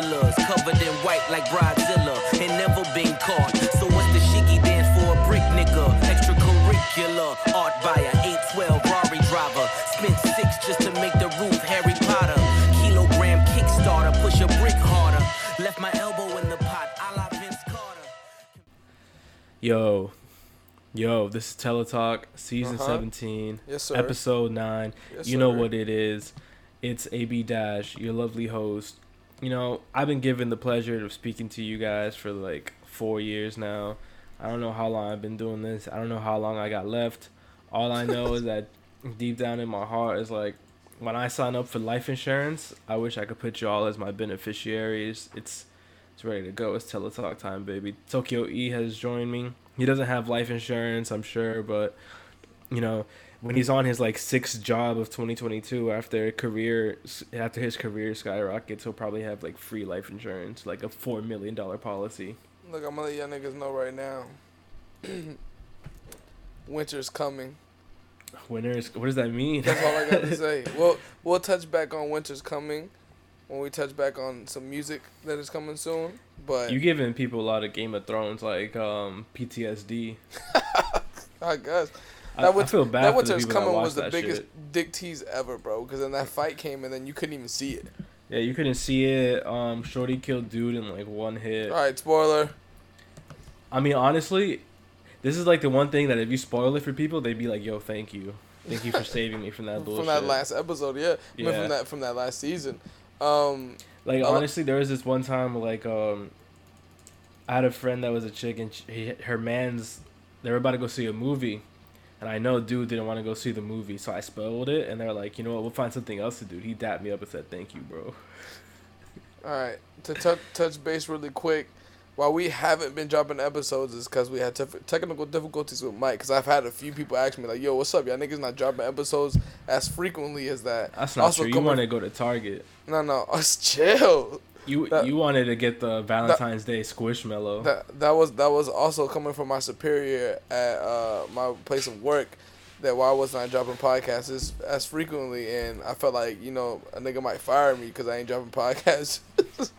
villas, covered in white like Bridezilla, and never been caught. So what's the shiggy dance for a brick nigga? Extracurricular, art by buyer, 812 Rari driver. Spent six just to make the roof Harry Potter. Kilogram Kickstarter, push a brick harder. Left my elbow in the pot, a la Vince Carter. Yo, yo, this is Teletalk, season Uh-huh. 17, Yes, sir. episode 9. Yes, you know what it is. It's AB Dash, your lovely host. You know, I've been given the pleasure of speaking to you guys for like four years now. I don't know how long I've been doing this. I don't know how long I got left. All I know is that deep down in my heart is like, when I sign up for life insurance, I wish I could put you all as my beneficiaries. It's it's ready to go. It's teletalk time, baby. Tokyo E has joined me. He doesn't have life insurance, I'm sure, but you know, when he's on his like sixth job of 2022 after career after his career skyrockets, he'll probably have like free life insurance, like a four million dollar policy. Look, I'm gonna let y'all niggas know right now. Winter's coming. winter's what does that mean? That's all I got to say. We'll we'll touch back on Winter's coming when we touch back on some music that is coming soon. But you giving people a lot of Game of Thrones like um PTSD. I guess I, that I win- feel bad that Winter's that coming was the biggest shit. dick tease ever, bro. Because then that fight came and then you couldn't even see it. Yeah, you couldn't see it. Um, Shorty killed dude in like one hit. All right, spoiler. I mean, honestly, this is like the one thing that if you spoil it for people, they'd be like, "Yo, thank you, thank you for saving me from that bullshit." From that last episode, yeah. I mean, Yeah. from that from that last season. Um, Like I lo- honestly, there was this one time like um, I had a friend that was a chick and she, her man's they were about to go see a movie, and I know dude didn't want to go see the movie, so I spoiled it, and they're like, you know what, we'll find something else to do. He dapped me up and said, "Thank you, bro." All right, to touch touch base really quick. Why we haven't been dropping episodes is because we had tef- technical difficulties with Mike. Because I've had a few people ask me like, "Yo, what's up? Y'all niggas not dropping episodes as frequently as that." That's not Also true. You want to go to Target. No, no, us chill. You That- you wanted to get the Valentine's Day Squishmallow. That that was that was also coming from my superior at uh, my place of work. That why wasn't I dropping podcasts as, as frequently? And I felt like you know a nigga might fire me because I ain't dropping podcasts.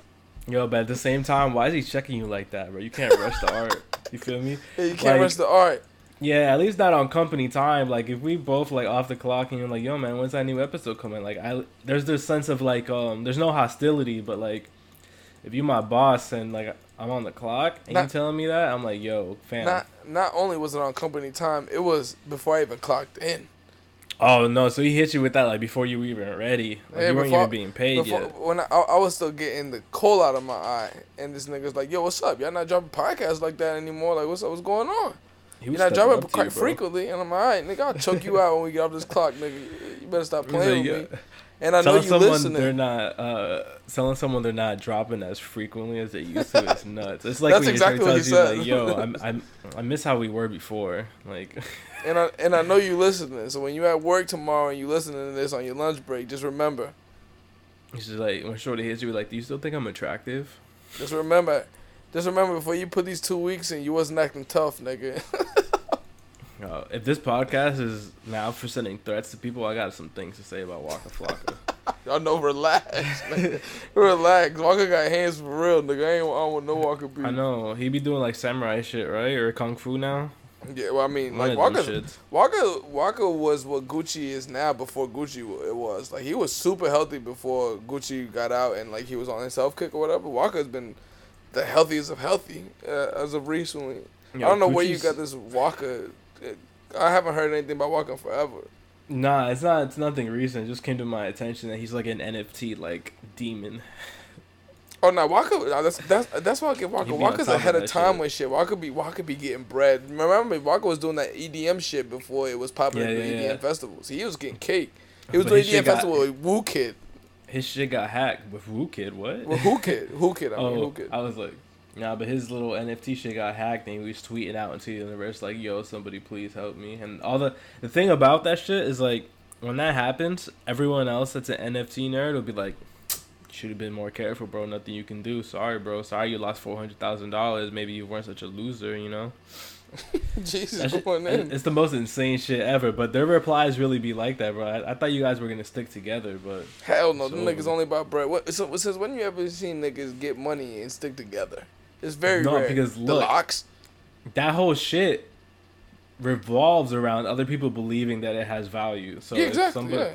Yo, but at the same time, why is he checking you like that, bro? You can't rush the art. You feel me? Yeah, you can't Like- rush the art. Yeah, at least not on company time. Like if we both like off the clock and you're like, "Yo, man, when's that new episode coming?" Like I, there's this sense of like, um, there's no hostility, but like, if you my boss and like I'm on the clock and you telling me that, I'm like, "Yo, fam." Not not only was it on company time, it was before I even clocked in. oh no, so he hit you with that like before you were even ready. Like, Yeah, you weren't before- even being paid Before, yet. when I, I, was still getting the coal out of my eye, and this nigga's like, "Yo, what's up? Y'all not dropping podcasts like that anymore? Like, what's up? What's going on? He You're was not dropping quite you, frequently." And I'm like, "All right, nigga, I'll choke you out when we get off this clock, nigga. You better stop playing like, with me." And I know you someone listening. they're not uh telling someone they're not dropping as frequently as they used to is nuts. It's like That's when exactly your what friend he said. like, "Yo, I'm, I'm I miss how we were before." Like, And I and I know you listening. So when you at work tomorrow and you listening to this on your lunch break, just remember, it's just like when Shorty hits you, like, "Do you still think I'm attractive?" just remember, just remember before you put these two weeks in, you wasn't acting tough, nigga. Uh, if this podcast is now for sending threats to people, I got some things to say about Waka Flocka. Y'all know, relax, relax. Waka got hands for real, nigga. I ain't I don't want no Waka beef. I know he be doing like samurai shit, right, or kung fu now. Yeah, well, I mean, One like Waka. Waka, Waka was what Gucci is now before Gucci it was. Like he was super healthy before Gucci got out and like he was on his self kick or whatever. Waka's been the healthiest of healthy uh, as of recently. Yo, I don't know where you got this Waka. I haven't heard anything about Waka forever. Nah, it's not. It's nothing recent. It just came to my attention that he's like an NFT like demon. Oh no, Waka. That's that's that's why I get Waka. On Waka's of ahead of time shit. with shit. Waka be Waka be getting bread. Remember, Waka was doing that EDM shit before it was popular Yeah, in yeah, EDM yeah. festivals. He was getting cake. He was But doing EDM got- festival with Woo Kid. His shit got hacked with Woo Kid. What? Well, Who Kid? Who Kid? I mean, oh, Who Kid? I was like, nah, but his little NFT shit got hacked, and he was tweeting out into the universe like, "Yo, somebody please help me." And all the the thing about that shit is like, when that happens, everyone else that's an NFT nerd will be like, "Should have been more careful, bro. Nothing you can do. Sorry, bro. Sorry you lost four hundred thousand dollars. Maybe you weren't such a loser, you know." Jesus shit- it's the most insane shit ever. But their replies really be like that, bro. I, I thought you guys were gonna stick together, but Hell no, them So- niggas only about bread. What? So since when you ever seen niggas get money and stick together? It's very No, rare. because the locks. that whole shit revolves around other people believing that it has value. So yeah, exactly. somebody- Yeah.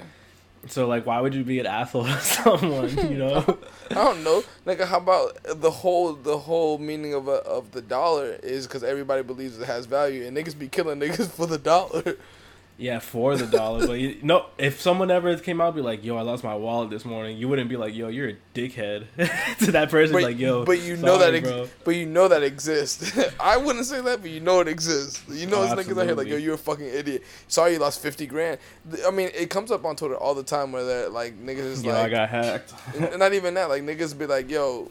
So like, why would you be an asshole to someone? You know? I don't know, nigga. How about the whole the whole meaning of a, of the dollar is because everybody believes it has value, and niggas be killing niggas for the dollar. Yeah, for the dollar. But you, no, if someone ever came out be like, "Yo, I lost my wallet this morning," you wouldn't be like, "Yo, you're a dickhead." to that person, But, like, "Yo, but you know that sorry, ex- but you know that exists. I wouldn't say that, but you know it exists. You know, Oh, it's niggas out here like, yo, you're a fucking idiot. Sorry, you lost fifty grand. I mean, it comes up on Twitter all the time where they're like niggas is Yo, like, I got hacked. not even that. Like niggas be like, yo,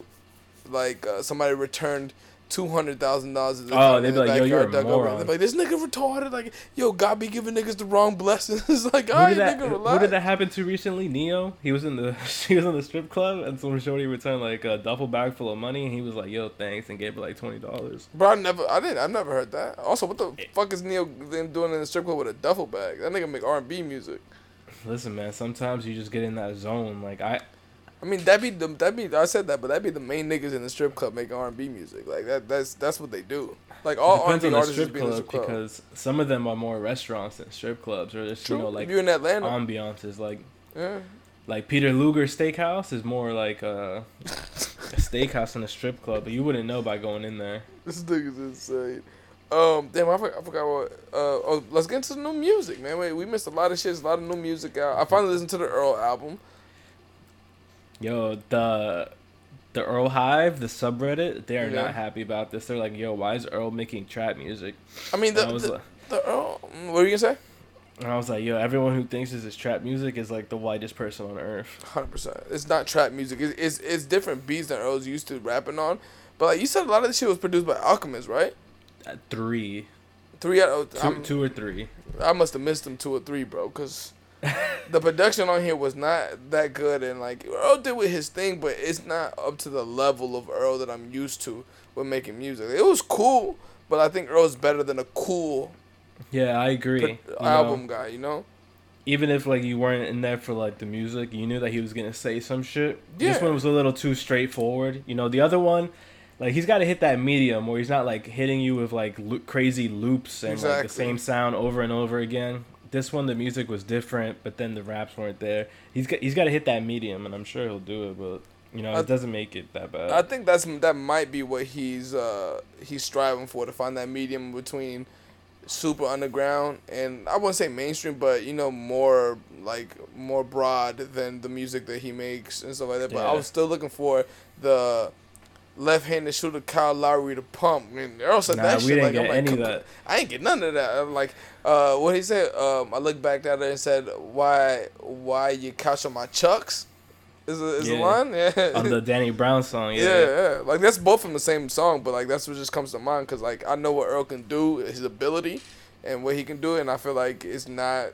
like uh, somebody returned two hundred thousand dollars. Oh, they be like, yo, you're a moron. They're like, this nigga retarded. Like, yo, God be giving niggas the wrong blessings. like, all did that? nigga, relax. did that happen to recently? Ne-Yo. He was in the he was in the strip club, and some shorty returned like a duffel bag full of money, and he was like, "Yo, thanks," and gave her like twenty dollars. Bro, I never, I didn't, I've never heard that. Also, what the fuck is Ne-Yo then doing in the strip club with a duffel bag? That nigga make R and B music. Listen, man. Sometimes you just get in that zone. Like I, I mean, that be the that be I said that, but that be the main niggas in the strip club making R and B music. Like that, that's that's what they do. Like all R and B artists strip be in the club strip club. because some of them are more restaurants than strip clubs, or just True. you know like if you're in Atlanta, ambiances. Like yeah. like Peter Luger Steakhouse is more like a, a steakhouse than a strip club, but you wouldn't know by going in there. This nigga's insane. Um, damn, I forgot, I forgot what. Uh, oh, let's get into the new music, man. Wait, we missed a lot of shit. There's a lot of new music out. I finally listened to the Earl album. Yo, the the Earl Hive, the subreddit, they are Yeah. not happy about this. They're like, "Yo, why is Earl making trap music?" I mean, the I was the, like, the Earl. What were you gonna say? and I was like, "Yo, everyone who thinks this is trap music is like the whitest person on earth." Hundred percent. It's not trap music. It's, it's it's different beats than Earl's used to rapping on. But like you said, a lot of this shit was produced by Alchemist, right? At three, Three out of 2 two or three. I must have missed them two or three, bro, because the production on here was not that good. And like Earl did with his thing, but it's not up to the level of Earl that I'm used to with making music. It was cool, but I think Earl's better than a cool Yeah, I agree. pro- You know, album guy. You know? even if like you weren't in there for like the music, you knew that he was gonna say some shit. Yeah. This one was a little too straightforward. You know, the other one, like he's got to hit that medium where he's not like hitting you with like lo- crazy loops and like the same sound over and over again. This one, the music was different, but then the raps weren't there. He's got he's got to hit that medium, and I'm sure he'll do it. But you know, I- it doesn't make it that bad. I think that's that might be what he's uh he's striving for to find that medium between super underground and I wouldn't say mainstream, but you know more like more broad than the music that he makes and stuff like that. But I was still looking for the left-handed shooter Kyle Lowry to pump. And Earl said Nah, that shit. like, get I'm like, any that." I ain't get none of that. I'm like, uh, what he said. Um, I looked back at it and said, "Why, why you couch on my chucks?" Is a, is a Yeah. line? Yeah. on the Danny Brown song, yeah. Yeah, yeah. Like that's both from the same song, but like that's what just comes to mind because like I know what Earl can do, his ability, and what he can do, and I feel like it's not,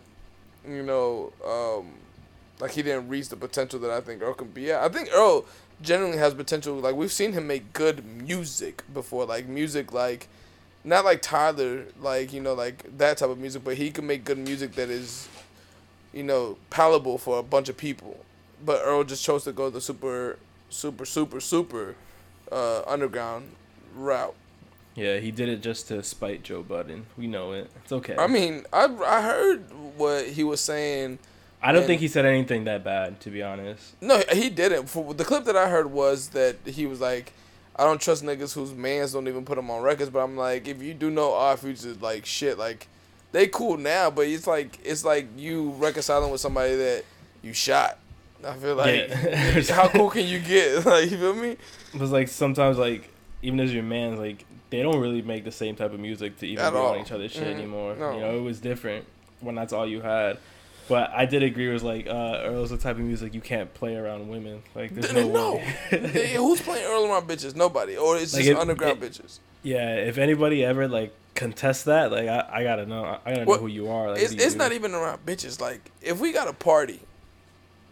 you know, um, like he didn't reach the potential that I think Earl can be at. I think Earl genuinely has potential. Like we've seen him make good music before, like music like. Not like Tyler, like you know, like that type of music, but he can make good music that is, you know, palatable for a bunch of people. But Earl just chose to go the super, super, super, super uh, underground route. Yeah, he did it just to spite Joe Budden. We know it. It's okay. I mean, I I heard what he was saying. I don't and- think he said anything that bad, to be honest. No, he didn't. For the clip that I heard was that he was like, "I don't trust niggas whose mans don't even put them on records." But I'm like, if you do know our future, like shit, like they cool now, but it's like it's like you reconciling with somebody that you shot. I feel like Yeah. how cool can you get? Like you feel me? It was like sometimes like even as your man, like they don't really make the same type of music to even At be all. on each other's shit Mhm. anymore. No. You know, it was different when that's all you had. But I did agree. It was like uh, Earl's the type of music you can't play around women. Like there's no, no. way. Hey, Who's playing Earl around bitches? Nobody. Or it's Like, just if- underground it- bitches. yeah, if anybody ever like contests that, like I, I gotta know. I gotta Well, know who you are. Like, It's, you it's not even around bitches. Like, if we got a party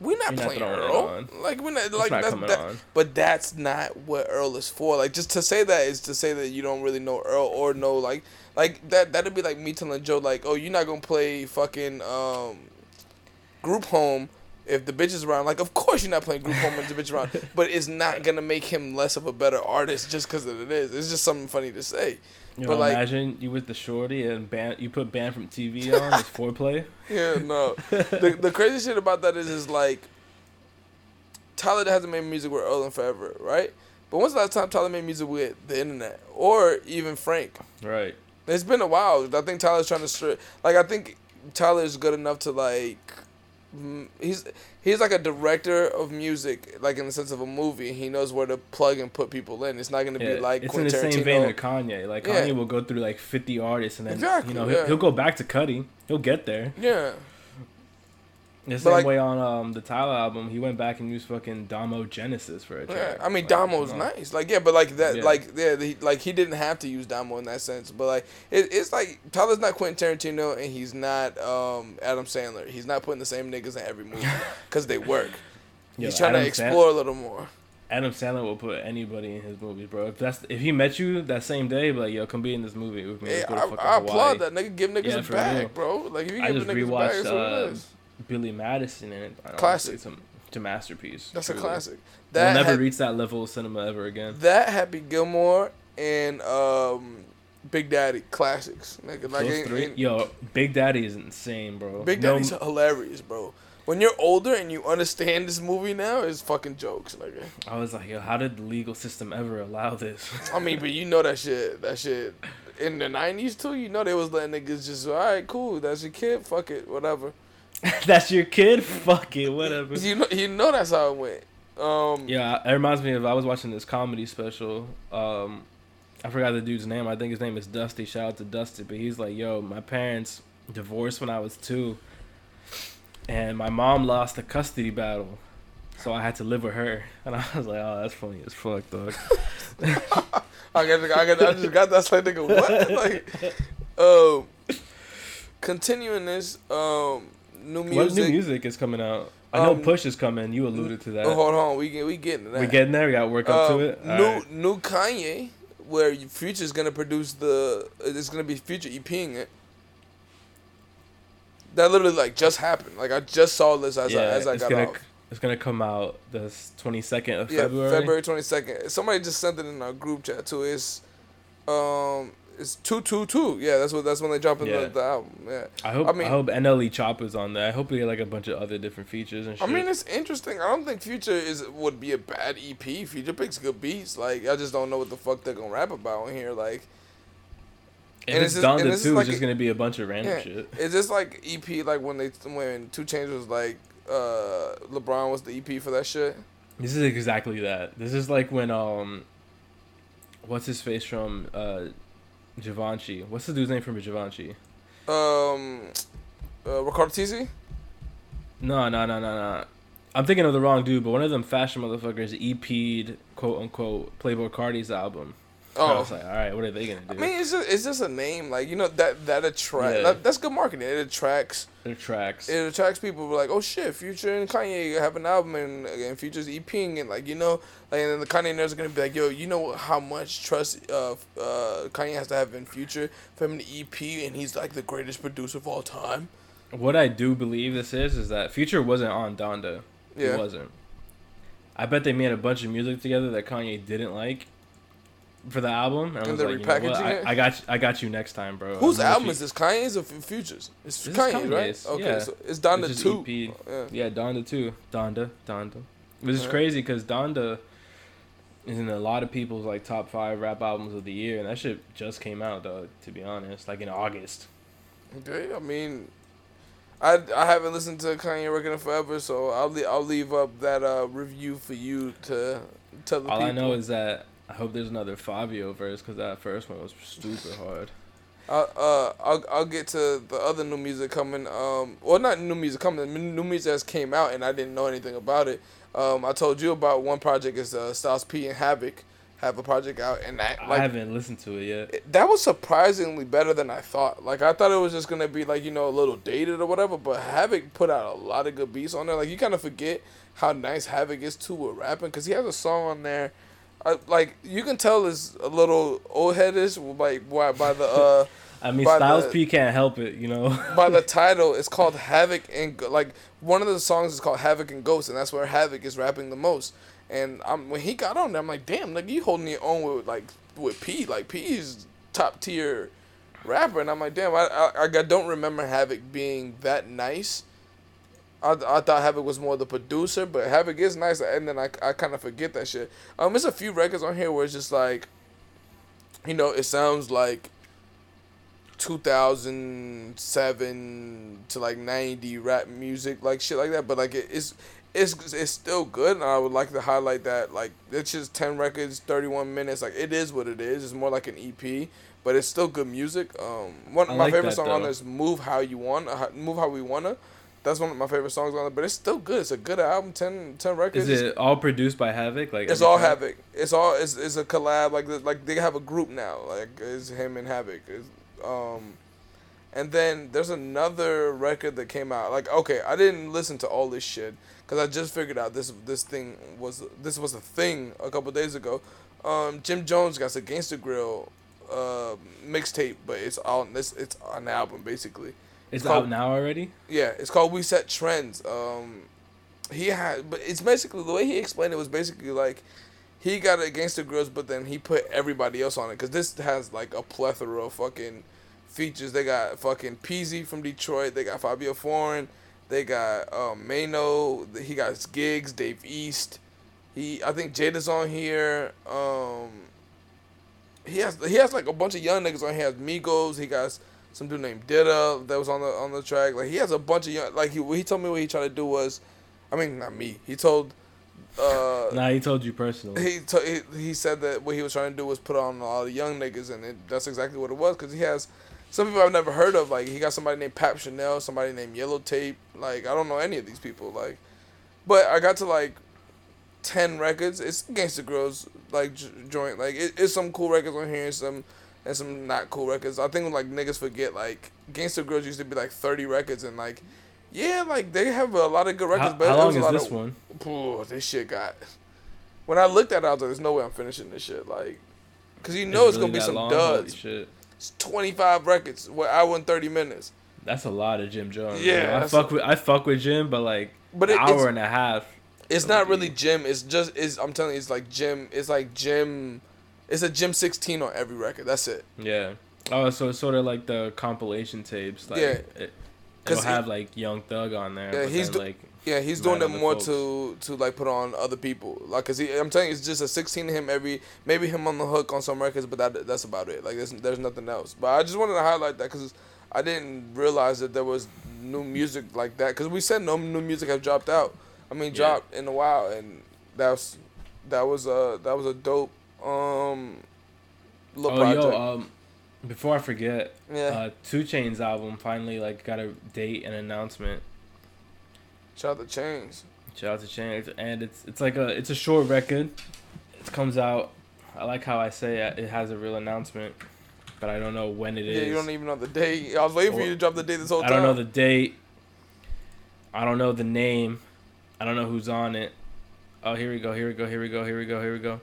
We're not You're playing it Earl. Like we're not like not that's coming that, on. but that's not what Earl is for. Like just to say that is to say that you don't really know Earl or know like like that that'd be like me telling Joe like, oh, you're not gonna play fucking um, group home if the bitch is around. Like, of course you're not playing group home if the bitch around, but it's not gonna make him less of a better artist just because it is. It's just something funny to say. You But, know, like- imagine you with the shorty and band, you put band from TV on. It's foreplay. Yeah, no. the the crazy shit about that is is like Tyler hasn't made music with Earl in forever, right? But when's the last time Tyler made music with the internet or even Frank? Right. It's been a while. I think Tyler's trying to stri- like I think Tyler's good enough to like he's he's like a director of music, like in the sense of a movie. He knows where to plug and put people in. It's not gonna Yeah, be like it's in the Quentin same vein of Kanye. Like Yeah. Kanye will go through like 50 artists and then Exactly, you know he'll, yeah. he'll go back to Cudi. He'll get there. Yeah, The same like- way on um the Tyler album, he went back and used fucking Domo Genesis for a track. yeah. I mean, Like, Domo's come on. nice. Like yeah, but like that, Yeah. like yeah, he, like he didn't have to use Domo in that sense. But like it, it's like Tyler's not Quentin Tarantino and he's not um Adam Sandler. He's not putting the same niggas in every movie because they work. Yo, he's trying to Adam Sand- explore a little more. Adam Sandler will put anybody in his movies, bro. If that's if he met you that same day, like yo, come be in this movie with me. Hey, Let's go to I, I applaud that nigga. Give niggas Yeah, a bag, real. bro. Like if you I give just a niggas a bag, rewatched that's what it uh, is. Billy Madison and it. Classic. know, It's a, a masterpiece. That's a truly. classic. We'll never had- reach that level of cinema ever again. that Happy Gilmore and um, Big Daddy classics. Nigga, like Those ain't- three, ain't- yo, Big Daddy is insane, bro. Big No- Daddy's hilarious, bro. When you're older and you understand this movie now, it's fucking jokes, nigga. I was like, yo, how did the legal system ever allow this? I mean, but you know that shit. That shit in the '90s too. You know they was letting niggas just all right, cool. That's your kid. Fuck it, whatever. That's your kid? Fuck it, whatever. You know, you know that's how it went. Um, Yeah, it reminds me of I was watching this comedy special. Um, I forgot the dude's name. I think his name is Dusty. Shout out to Dusty. But he's like, yo, my parents divorced when I was two, and my mom lost a custody battle, so I had to live with her. And I was like, oh, that's funny as fuck, dog. I got, I got, I just got that. Like, nigga, what? Like, um, continuing this, um, new music. what new music is coming out? I know Um, Push is coming. You alluded to that. Hold on, we get, we getting that. we getting there. We got to work up Um, to it. New, Alright. new Kanye, where Future's gonna produce the. It's gonna be Future EPing it. That literally like just happened. Like I just saw this as I, as I got gonna off. it's gonna come out the twenty second of Yeah, February. February twenty second. Somebody just sent it in our group chat too. It's um it's two two two. Yeah, that's what that's when they drop in Yeah. the, the album. Yeah. I hope I mean, I, hope NLE Choppa's on there. I hope we get like a bunch of other different features and shit. I mean, it's interesting. I don't think Future is would be a bad EP. Future picks good beats. Like I just don't know what the fuck they're gonna rap about in here. Like if and it's it's just- Donda is too, like it's just gonna be a bunch of random Yeah, shit. is this like EP like when they when Two Chainz was like uh LeBron was the EP for that shit? This is exactly that. This is like when um, what's his face from uh, Givenchy? What's the dude's name from Givenchy? Um, uh, Riccardo Tisci. No, no, no, no, no. I'm thinking of the wrong dude, but one of them fashion motherfuckers EP'd quote unquote Playboi Carti's album. I Oh, was like, all right, what are they gonna do? I mean it's just it's just a name like you know that that attract Yeah. that, that's good marketing. It attracts It attracts. it attracts people. Like oh shit, Future and Kanye have an album and and Future's EPing and like you know like and then the Kanye nerds are gonna be like yo you know how much trust uh uh Kanye has to have in Future for him to EP and he's like the greatest producer of all time. What I do believe this is is that Future wasn't on Donda. Yeah. He wasn't. I bet they made a bunch of music together that Kanye didn't like for the album. And, I And was they're like, you know what? repackaging I, it? I got you, I got you next time, bro. Whose album is this? Kanye's or Future's? It's This is Kanye's, right? Okay, yeah. so it's Donda It's two. EP. Yeah. Yeah, Donda too. Donda, Donda. Which is Yeah. crazy because Donda is in a lot of people's like top five rap albums of the year, and that shit just came out, though. To be honest, like in August. Okay, I mean, I I haven't listened to Kanye record in forever, so I'll le- I'll leave up that uh review for you to tell the All people. I know is that I hope there's another Fivio verse because that first one was stupid hard. I'll, uh, I'll I'll get to the other new music coming. Um, well, not new music coming. New music that's came out, and I didn't know anything about it. Um, I told you about one project is uh, Styles P and Havoc. have a project out, and that I haven't listened to it yet. it- that was surprisingly better than I thought. Like I thought it was just gonna be like you know a little dated or whatever, but Havoc put out a lot of good beats on there. Like you kind of forget how nice Havoc is too with rapping because he has a song on there. Uh, like you can tell is a little old headish like by, by the uh I mean, Styles the- P can't help it, you know. by the title. It's called Havoc and like one of the songs is called Havoc and Ghost, and that's where Havoc is rapping the most. And I'm when he got on there, I'm like, damn, like you holding your own with like with P. Like P is top tier rapper, and I'm like, damn, I I, I don't remember Havoc being that nice. I, I thought Havoc was more the producer, but Havoc is nice, and then I, I kind of forget that shit. Um, there's a few records on here where it's just like, you know, it sounds like 2007 to like 90 rap music like shit like that but like it, it's it's it's still good and i would like to highlight that like it's just 10 records 31 minutes like it is what it is it's more like an ep but it's still good music um one I my like favorite that, song on though. there is move how you want move how we wanna that's one of my favorite songs on there but it's still good it's a good album 10, 10 records Is it all produced by Havoc? Like it's all track? Havoc. It's all it's, it's a collab. Like like they have a group now. Like it's him and Havoc. It's, um, and then there's another record that came out. Like okay, I didn't listen to all this shit because I just figured out this this thing was this was a thing a couple days ago. Um, Jim Jones got a Gangsta Grillz uh, mixtape, but it's all it's it's an album basically. It's called- out now already. Yeah, it's called We Set Trends. Um, he had, but it's basically the way he explained it was basically like he got it against the girls, but then he put everybody else on it because this has like a plethora of fucking features. They got fucking Peezy from Detroit. They got Fivio Foreign. They got um, Mano. He got Gigs, Dave East. He, I think Jada's on here. Um, he has he has like a bunch of young niggas on. Here. He has Migos. He got some dude named Didda that was on the on the track. Like he has a bunch of young. Like he he told me what he tried to do was, I mean not me. He told. Uh, Nah, he told you personally. he, t- he he said that what he was trying to do was put on a lot of young niggas, and it, that's exactly what it was. Cause he has some people I've never heard of. Like he got somebody named Pap Chanel, somebody named Yellow Tape. Like I don't know any of these people. Like, but I got to like ten records. It's Gangsta Grillz like j- joint. Like it, it's some cool records on here, and some and some not cool records. I think like niggas forget like Gangsta Grillz used to be like thirty records, and like yeah, like they have a lot of good records. How, but how long a is lot this of, one? Ooh, this shit got. When I looked at it, I was like, "There's no way I'm finishing this shit." Like, cause you know it's, really gonna be some long? Duds. shit. It's 25 records, what hour and 30 minutes. That's a lot of Jim Jones. Yeah. I fuck a- with I fuck with Jim, but like But an it- hour and a half. It's not really Jim. It's just is I'm telling you, it's like Jim. It's like Jim. It's a Jim 16 on every record. That's it. Yeah. Oh, so it's sort of like the compilation tapes. Like, Yeah. It, 'Cause it'll have like Young Thug on there. Yeah, but he's do- like Yeah, he's doing it more folks. to to like put on other people. Like, cause he, I'm telling you, it's just a 16 of him every. Maybe him on the hook on some records, but that that's about it. Like, there's there's nothing else. But I just wanted to highlight that because I didn't realize that there was new music like that. Cause we said no new music has dropped out. I mean, Yeah. dropped in a while, and that was that was a that was a dope um. Oh project. yo, um, before I forget, yeah, uh, Two Chainz album finally like got a date and announcement. shout out to Chainz. Shout out to Chainz, and it's it's like a it's a short record. It comes out. I like how I say it, it has a real announcement, but I don't know when it is. Yeah, you don't even know the date. I was waiting for you to drop the date this whole time. I don't know the date. I don't know the name. I don't know who's on it. Oh, here we go. Here we go. Here we go. Here we go. Here we go.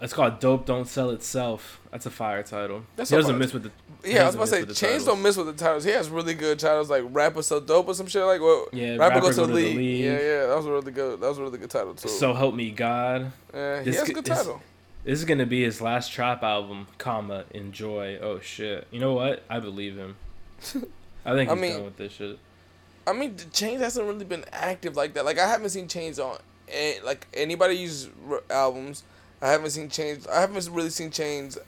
It's called "Dope Don't Sell Itself." That's a fire title. That's he doesn't miss with the. Yeah, I was about to say miss with the Chainz don't miss with the titles. He has really good titles like Rapper So Dope or some shit like what Yeah, Rapper, rapper Goes go to the League. League. Yeah, yeah, that was really good that was a really good title too. So help me God. yeah, he this has a good title. This is gonna be his last trap album, comma enjoy. Oh shit! You know what? I believe him. I think I mean- done with this shit. I mean, Chainz hasn't really been active like that. Like I haven't seen Chainz on like anybody's albums. I haven't seen Chainz. I haven't really seen Chainz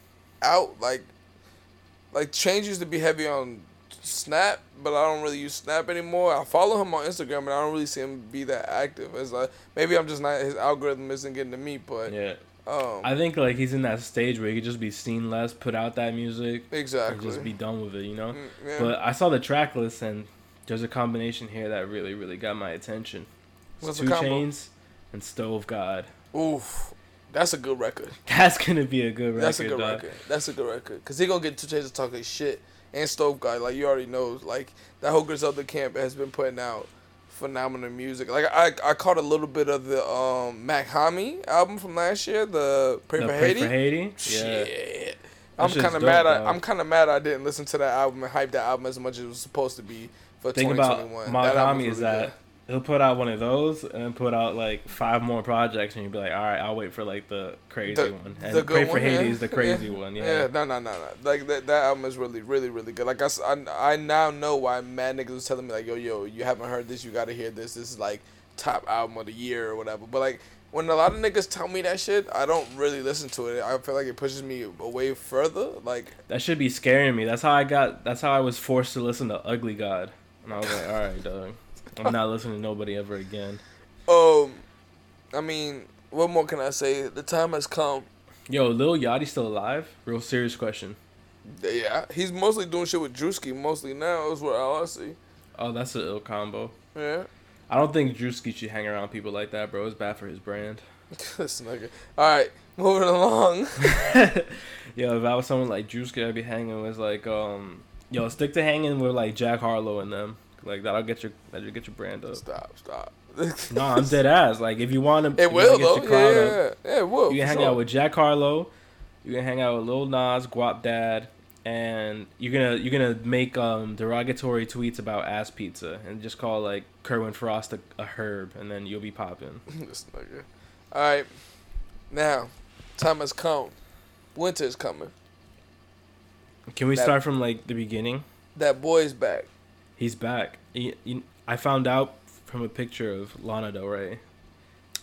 out like like Chainz used to be heavy on Snap, but I don't really use Snap anymore. I follow him on Instagram, and I don't really see him be that active. It's like maybe I'm just not his algorithm isn't getting to me, but Yeah, um, I think like he's in that stage where he could just be seen less, put out that music, and exactly. just be done with it. You know. Mm, yeah. But I saw the track list and there's a combination here that really, really got my attention. It's What's the Two combo? Chainz and Stove God. Oof. That's a good record. That's gonna be a good record. That's a good dog. record. That's a good record. Cause he gonna get two chainz to talk his shit. And Stove God, like you already know, like that whole Griselda camp has been putting out phenomenal music. Like I, I caught a little bit of the um Mach-Hommy album from last year, the Pray No, for Pray Haiti. for Haiti. Yeah. Shit. I'm kind of mad. I, I'm kind of mad I didn't listen to that album and hype that album as much as it was supposed to be for about 2021. Mark That album's Hami is really that he'll put out one of those and then put out like five more projects, and you'll be like, all right, I'll wait for like the crazy The- one. And the Pray for one, Haiti yeah. is the crazy Yeah. one. Yeah, Yeah. no, no, no, no. Like that, that album is really, really, really good. Like I, I now know why mad niggas was telling me like, yo, yo, you haven't heard this, you gotta hear this. This is like top album of the year or whatever. But like when a lot of niggas tell me that shit, I don't really listen to it. I feel like it pushes me away further. Like That should be scaring me. That's how I got. That's how I was forced to listen to Ugly God, and I was like, all right, dog. I'm not listening to nobody ever again. Um, I mean, what more can I say? The time has come. Yo, Lil Yachty still alive? Real serious question. Yeah, he's mostly doing shit with Drewski mostly now. Is what I see. Oh, that's an ill combo. Yeah, I don't think Drewski should hang around people like that, bro. It's bad for his brand. this nigga. All right, moving along. yo, if I was someone like Drewski, I'd be hanging with like, um, yo, stick to hanging with like Jack Harlow and them. Like that'll get your that'll get your brand up. stop, stop. no, I'm dead ass. Like if you want to, It will though. Yeah, up, yeah, yeah. It will. You can hang sure. out with Jack Harlow. You can hang out with Lil Nas, Guapdad, and you're gonna you're gonna make um derogatory tweets about ass pizza and just call like Kerwin Frost a, a herb, and then you'll be popping. this nigga. All right, now time has come. Winter is coming. Can we That- start from like the beginning? That boy's back. He's back. He, he- I found out from a picture of Lana Del Rey.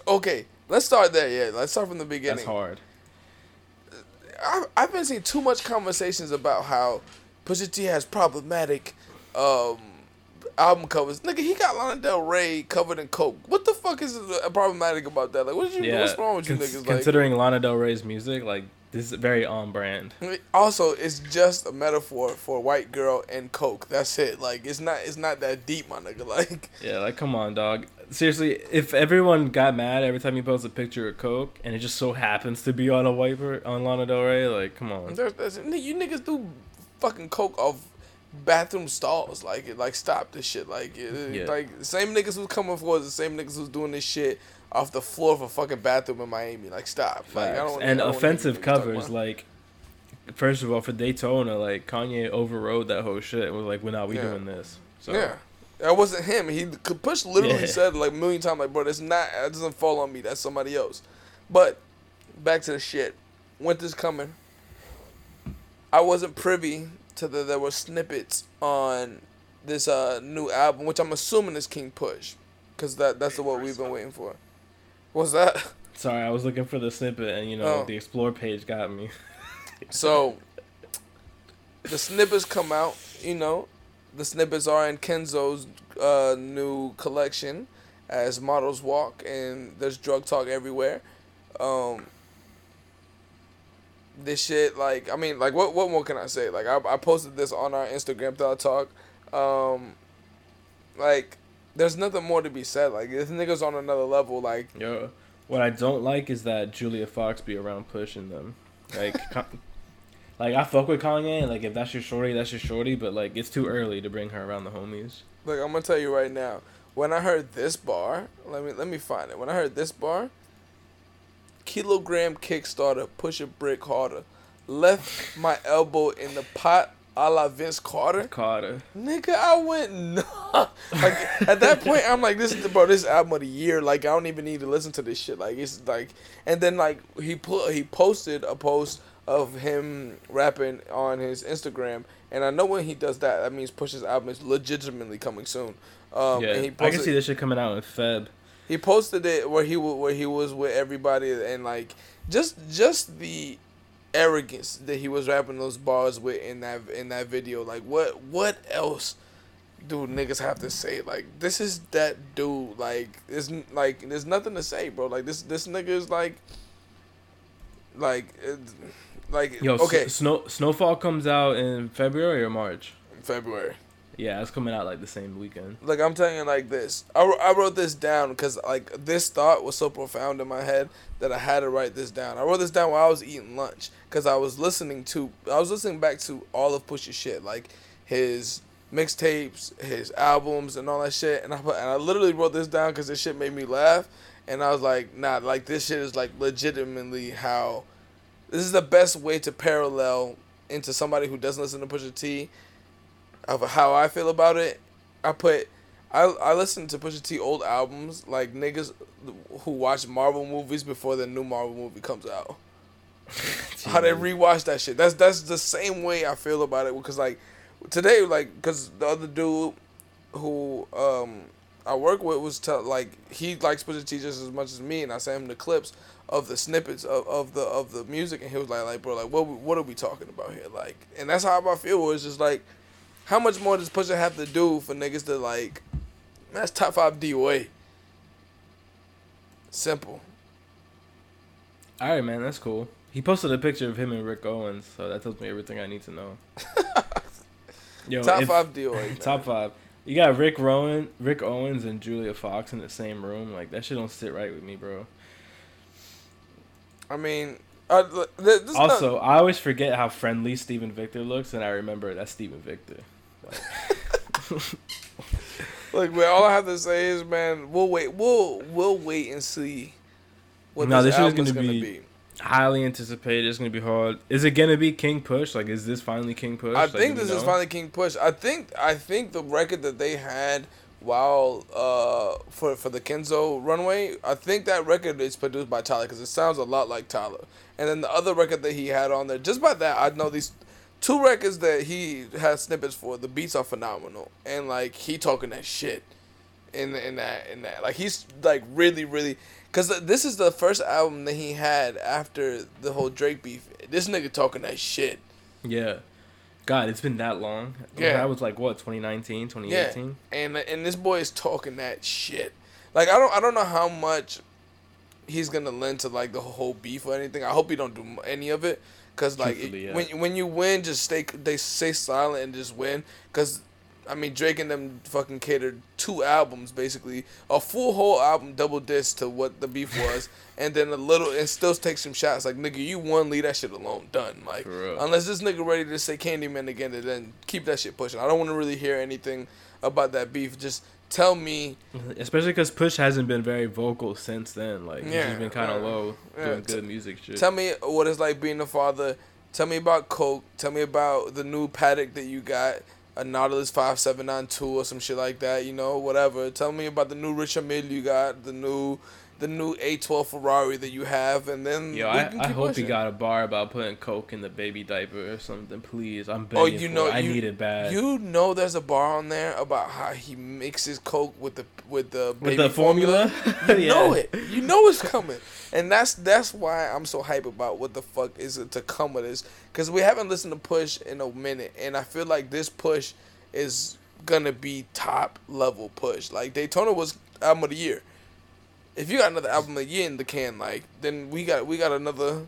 Okay, let's start there. Yeah, let's start from the beginning. That's hard. I've, I've been seeing too much conversations about how Pusha T has problematic um, album covers. Nigga, he got Lana Del Rey covered in coke. What the fuck is uh, problematic about that? Like, what did you? Yeah. What's wrong with you cons- niggas? Like, Considering Lana Del Rey's music, like this is very on brand. also, it's just a metaphor for white girl and coke. That's it. Like, it's not. It's not that deep, my nigga. Like, Yeah, like come on, dog. Seriously, if everyone got mad every time you post a picture of Coke and it just so happens to be on a wiper on Lana Del Rey, like come on. there's, there's, you niggas do fucking coke off bathroom stalls. Like, it like stop this shit. Like, it, Yeah. like same niggas who's coming for is the same niggas who's doing this shit off the floor of a fucking bathroom in Miami. Like, stop. Like, I Facts. don't. and offensive covers, like first of all, for Daytona, like Kanye overrode that whole shit and was like, "We're not, we Yeah. doing this." So Yeah. That wasn't him. He could push literally Yeah. said like a million times, like, bro, that's not that doesn't fall on me. That's somebody else. But back to the shit. Winter's coming. I wasn't privy to the there were snippets on this uh new album, which I'm assuming is King Push, because that that's the what we've been waiting for. What's that? sorry, I was looking for the snippet and you know Oh. the explore page got me. So the snippets come out, you know. The snippets are in Kenzo's uh, new collection as models walk and there's drug talk everywhere. Um this shit like I mean like what what more can I say? Like I I posted this on our Instagram thought talk. Um like there's nothing more to be said. Like this nigga's on another level like Yo, what I don't like is that Julia Fox be around pushing them. Like, Ka- like I fuck with Kanye, like if that's your shorty, that's your shorty. But like, it's too early to bring her around the homies. Look, I'm gonna tell you right now. When I heard this bar, let me let me find it. When I heard this bar, kilogram Kickstarter, push a brick harder, left my elbow in the pot, a la Vince Carter. Carter. Nigga, I went no. Like at that point, I'm like, this is the bro, this album of the year. Like I don't even need to listen to this shit. Like it's like, and then like he put he posted a post of him rapping on his Instagram, and I know when he does that, that means Push's album is legitimately coming soon. Um, yeah, and he I posted, can see this shit coming out in Feb. he posted it where he where he was with everybody and like just just the arrogance that he was rapping those bars with in that in that video. Like what what else do niggas have to say? Like this is that dude. Like it's like there's nothing to say, bro. Like this this nigga is like like like Yo, okay S- Snow Snowfall comes out in February or March. February. Yeah, it's coming out like the same weekend. Like I'm telling you like this. I, I wrote this down because like this thought was so profound in my head that I had to write this down. I wrote this down while I was eating lunch because I was listening to I was listening back to all of Pusha's shit like his mixtapes, his albums, and all that shit. And I and I literally wrote this down because this shit made me laugh. And I was like, nah, like this shit is like legitimately how this is the best way to parallel into somebody who doesn't listen to Pusha T of how I feel about it. I put I I listen to Pusha T old albums like niggas who watch Marvel movies before the new Marvel movie comes out. how they rewatch that shit. That's that's the same way I feel about it because like today like because the other dude who um I work with was tell like he likes Pusha T just as much as me and I sent him the clips of the snippets of, of the of the music and he was like like bro like what what are we talking about here like and that's how I feel was just like how much more does Pusha have to do for niggas to like that's top five DOA simple All right, man, that's cool. He posted a picture of him and Rick Owens, so that tells me everything I need to know. Yo, top if- five DOA top five. You got Rick Rowan, Rick Owens, and Julia Fox in the same room. Like that shit don't sit right with me, bro. I mean uh, th- not- Also, I always forget how friendly Steven Victor looks, and I remember that's Steven Victor. Look, man, all I have to say is, man, we'll wait. We'll we'll wait and see what No, this, this is album is gonna gonna be- be. Highly anticipated. It's gonna be hard. Is it gonna be King Push? Like, is this finally King Push? I Like, think this is finally King Push. I think I think the record that they had while uh for for the Kenzo Runway, I think that record is produced by Tyler because it sounds a lot like Tyler. And then the other record that he had on there, just by that, I know these two records that he has snippets for. The beats are phenomenal, and like he talking that shit in in that in that like he's like really really because this is the first album that he had after the whole Drake beef. This nigga talking that shit. Yeah. God, it's been that long. Yeah. That was like what 2019, 2018. and and this boy is talking that shit. Like I don't I don't know how much he's gonna lend to like the whole beef or anything. I hope he don't do any of it, cause like Truthfully, yeah. when when you win, just stay they stay silent and just win. Cause I mean Drake and them fucking catered two albums basically, a full whole album double disc to what the beef was, and then a little and still take some shots. Like nigga, you won, leave that shit alone, done. Like unless this nigga ready to say Candyman again, to then keep that shit pushing. I don't want to really hear anything about that beef. Just tell me. Especially because Push hasn't been very vocal since then. Like he's Yeah, just been kind of yeah. low Yeah, doing good music shit. Tell me what it's like being a father. Tell me about Coke. Tell me about the new Patek that you got, a Nautilus five seven nine two or some shit like that. You know, whatever. Tell me about the new Richard Mille you got, the new, the new A twelve Ferrari that you have, and then Yo, we I, I hope pushing. he got a bar about putting coke in the baby diaper or something. Please, I'm Oh, begging you for know, it. I you, need it bad. You know, there's a bar on there about how he mixes Coke with the with the With baby the formula, You know it. You know it's coming, and that's that's why I'm so hype about what the fuck is it to come with this. Because we haven't listened to Push in a minute, and I feel like this Push is gonna be top level Push. Like Daytona was album of the year. If you got another album of the year in the can, like then we got we got another.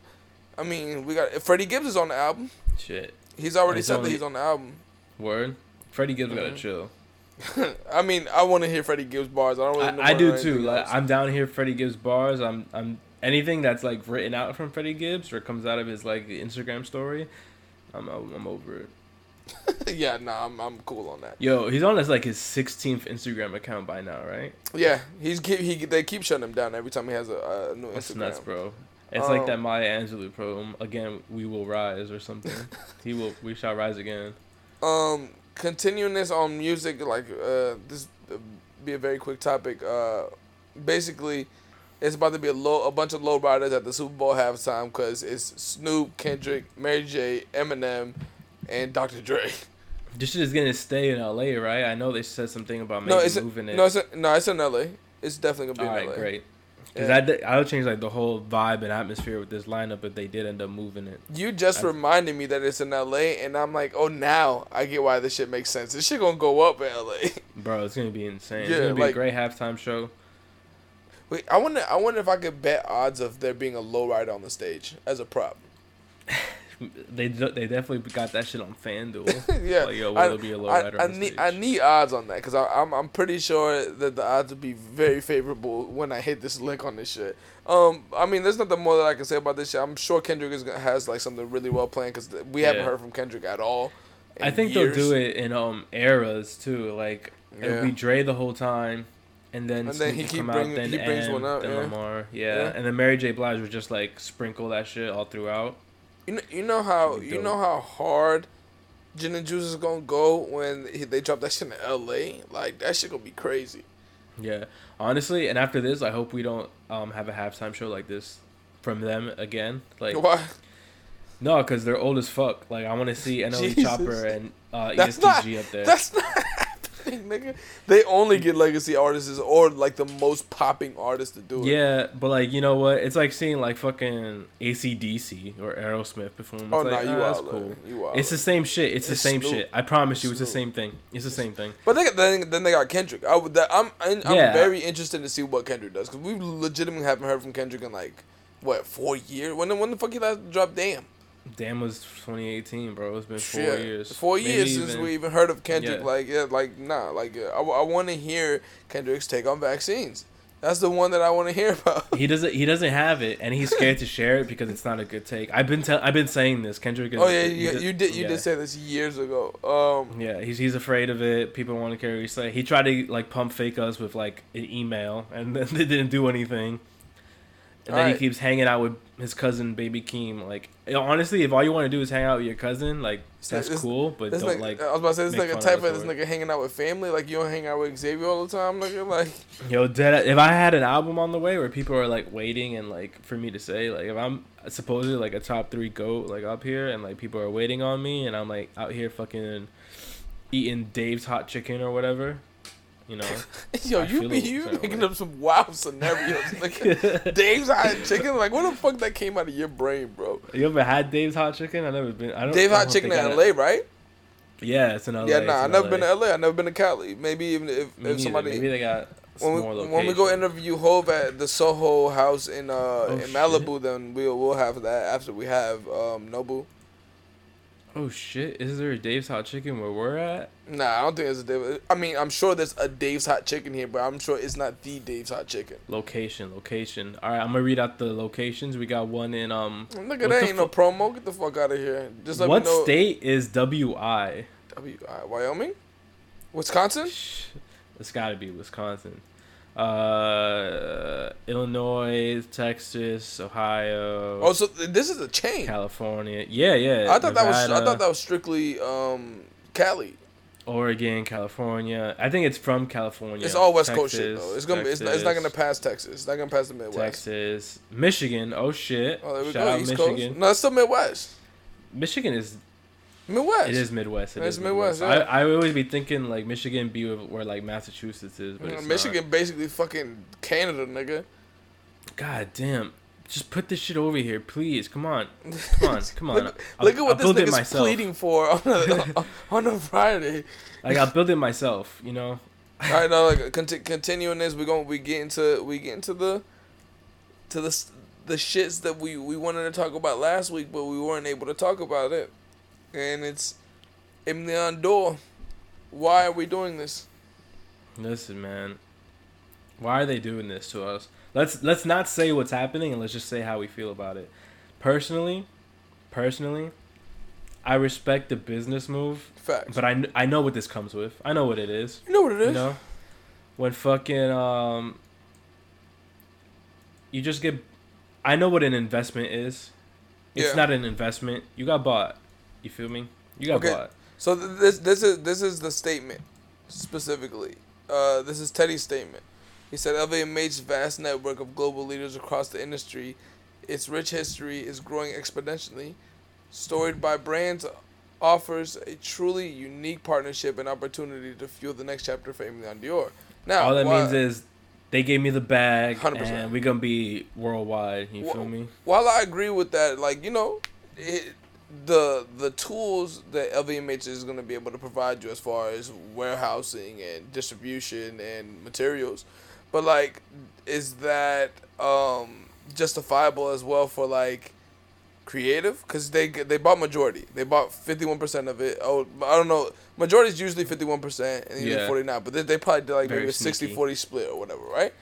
I mean, we got Freddie Gibbs is on the album. Shit. He's already He's said only- that he's on the album. Word. Freddie Gibbs Mm-hmm. gotta chill. I mean, I want to hear Freddie Gibbs bars. I don't really. know I, I do too. Like. I'm down here. Freddie Gibbs bars. I'm I'm anything that's like written out from Freddie Gibbs or comes out of his like Instagram story. I'm I'm over it. yeah, nah, I'm I'm cool on that. Yo, he's on his like his 16th Instagram account by now, right? Yeah, he's keep he they keep shutting him down every time he has a, a new That's Instagram. nuts, bro. It's Um, like that Maya Angelou poem. Again, we will rise or something. he will. We shall rise again. Um, continuing this on music, like uh, this uh, be a very quick topic. Uh, basically, it's about to be a low a bunch of low riders at the Super Bowl halftime because it's Snoop, Kendrick, Mary J, Eminem, and Dr. Dre. This shit is gonna stay in LA, right? I know they said something about maybe no, it's moving it. no, it's no, it's in LA. It's definitely gonna All be right, in LA. great. Because Yeah. I would change like the whole vibe and atmosphere with this lineup if they did end up moving it. You just I- reminded me that it's in LA, and I'm like, oh, now I get why this shit makes sense. This shit gonna go up in LA. Bro, it's gonna be insane. Yeah, it's gonna be like- a great halftime show. Wait, I wonder, I wonder if I could bet odds of there being a lowrider on the stage as a prop. They they definitely got that shit on FanDuel. yeah, Like, yo, I, be a I, lowrider I the need stage? I need odds on that because I'm I'm pretty sure that the odds would be very favorable when I hit this link on this shit. Um, I mean, there's nothing more that I can say about this shit. I'm sure Kendrick is gonna, has like something really well planned because we haven't heard from Kendrick at all. I think years. they'll do it in um eras too. Like it'll be Dre the whole time, and then And then he keep come bringing- out, then he brings M, one out, then yeah. Lamar, yeah. Yeah. and then Mary J. Blige would just like sprinkle that shit all throughout. You know, you know how you know how hard Gin and Juice is gonna go when they drop that shit in L.A. Like that shit gonna be crazy. Yeah, honestly, and after this, I hope we don't um have a halftime show like this from them again. Like Why? no, because they're old as fuck. Like I want to see NLE Jesus. Choppa and uh, That's not. ESTG up there. That's not happening, nigga. They only get legacy artists or like the most popping artists to do it. Yeah, but like you know what? It's like seeing like fucking ACDC or Aerosmith perform. It's Oh, like, nah, you ah, that's cool. You. It's the same shit. It's, the same Snoop. shit. I promise you, it's the same thing. It's the same thing. But they, then, then they got Kendrick. I would. That, I'm I'm, I'm Yeah. very interested to see what Kendrick does because we legitimately haven't heard from Kendrick in like what four years. When the- when the fuck he last dropped? Damn. Damn was 2018, bro. It's been four Shit. years. Four Maybe years since even- we even heard of Kendrick. Yeah. Like yeah, like nah, like uh, I, want to hear Kendrick's take on vaccines. That's the one that I want to hear about. He doesn't. He doesn't have it, and he's scared to share it because it's not a good take. I've been. Tell, I've been saying this. Kendrick. Is, oh yeah, you, does- you did you yeah. did say this years ago. Um, Yeah, he's he's afraid of it. People want to carry say. He tried to like pump fake us with like an email, and then they didn't do anything. And then Alright. he keeps hanging out with his cousin, Baby Keem. Like, honestly, if all you want to do is hang out with your cousin, like that's This- cool. But don't nigga, like, I was about to say this nigga type of of this nigga hanging out with family. Like you don't hang out with Xavier all the time. Nigga, like yo, dead. If I had an album on the way where people are like waiting and like for me to say, like, if I'm supposedly like a top three goat like up here, and like people are waiting on me, and I'm like out here fucking eating Dave's hot chicken or whatever, you know. yo, I you be you making way. up some wild scenarios. Nigga. Dave's hot chicken. Like what the fuck that came out of your brain, bro? You ever had Dave's hot chicken? I never been. I don't. Dave I hot chicken in L.A. Right? Yeah, it's in LA. yeah, nah. I never LA. been to L.A. I never been to Cali. Maybe even if, Me if somebody Maybe they got when we, when we go interview Hove at the Soho House in uh Oh, in shit. Malibu, then we'll we'll have that after we have um Nobu. Oh shit! Is there a Dave's hot chicken where we're at? Nah, I don't think there's a Dave. I mean, I'm sure there's a Dave's Hot Chicken here, but I'm sure it's not the Dave's Hot Chicken. Location, location. All right, I'm gonna read out the locations. We got one in um. Look at that ain't no promo. Get the fuck out of here. Just let what me know. state is WI? W uh, Wyoming, Wisconsin. Shh, It's got to be Wisconsin. Uh, Illinois, Texas, Ohio, Oh, so this is a chain. California. Yeah, yeah. I thought that was I thought that was strictly um Cali. Oregon, California. I think it's from California. It's all West Coast shit though. It's gonna be, it's, not, it's not gonna pass Texas. It's not gonna pass the Midwest. Texas, Michigan. Oh shit! Oh, there we Shout go. out East Michigan. Coast. No, it's still Midwest. Michigan is Midwest. it is Midwest. It It's is Midwest, Midwest. I I always be thinking like Michigan be where like Massachusetts is, but Mm, it's Michigan basically fucking Canada, nigga. God damn! Just put this shit over here, please. Come on, come on, come on. Look, I'll- look at I'll what this build it nigga's myself. pleading for on a, on a Friday. Like I'll build it myself. You know. All right, now like conti- continuing this, we're gonna we get into we get into the to the the shits that we we wanted to talk about last week, but we weren't able to talk about it, and it's Aimé Leon Dore. Why are we doing this? Listen, man. Why are they doing this to us? Let's let's not say what's happening and let's just say how we feel about it. Personally, personally, I respect the business move, Facts. but I, I know what this comes with. I know what it is. you know what it is. You know, when fucking um, you just get. I know what an investment is. It's Yeah. not an investment. You got bought. You feel me? You got Okay. bought. So th- this this is this is the statement specifically. Uh, this is Teddy's statement. He said LVMH's vast network of global leaders across the industry, its rich history is growing exponentially. Storied by brands, offers a truly unique partnership and opportunity to fuel the next chapter for Aimé Leon Dore. Now, All that while, means is they gave me the bag 100%. and we're gonna be worldwide. You Wha- feel me? while I agree with that, like you know, it, the the tools that LVMH is going to be able to provide you as far as warehousing and distribution and materials, but like, is that um, justifiable as well for like creative because they they bought majority. They bought fifty one percent of it. Oh, I don't know. Majority is usually fifty one percent and Yeah. forty nine. But they, they probably did like Very maybe a sneaky. 60-40 split or whatever, right?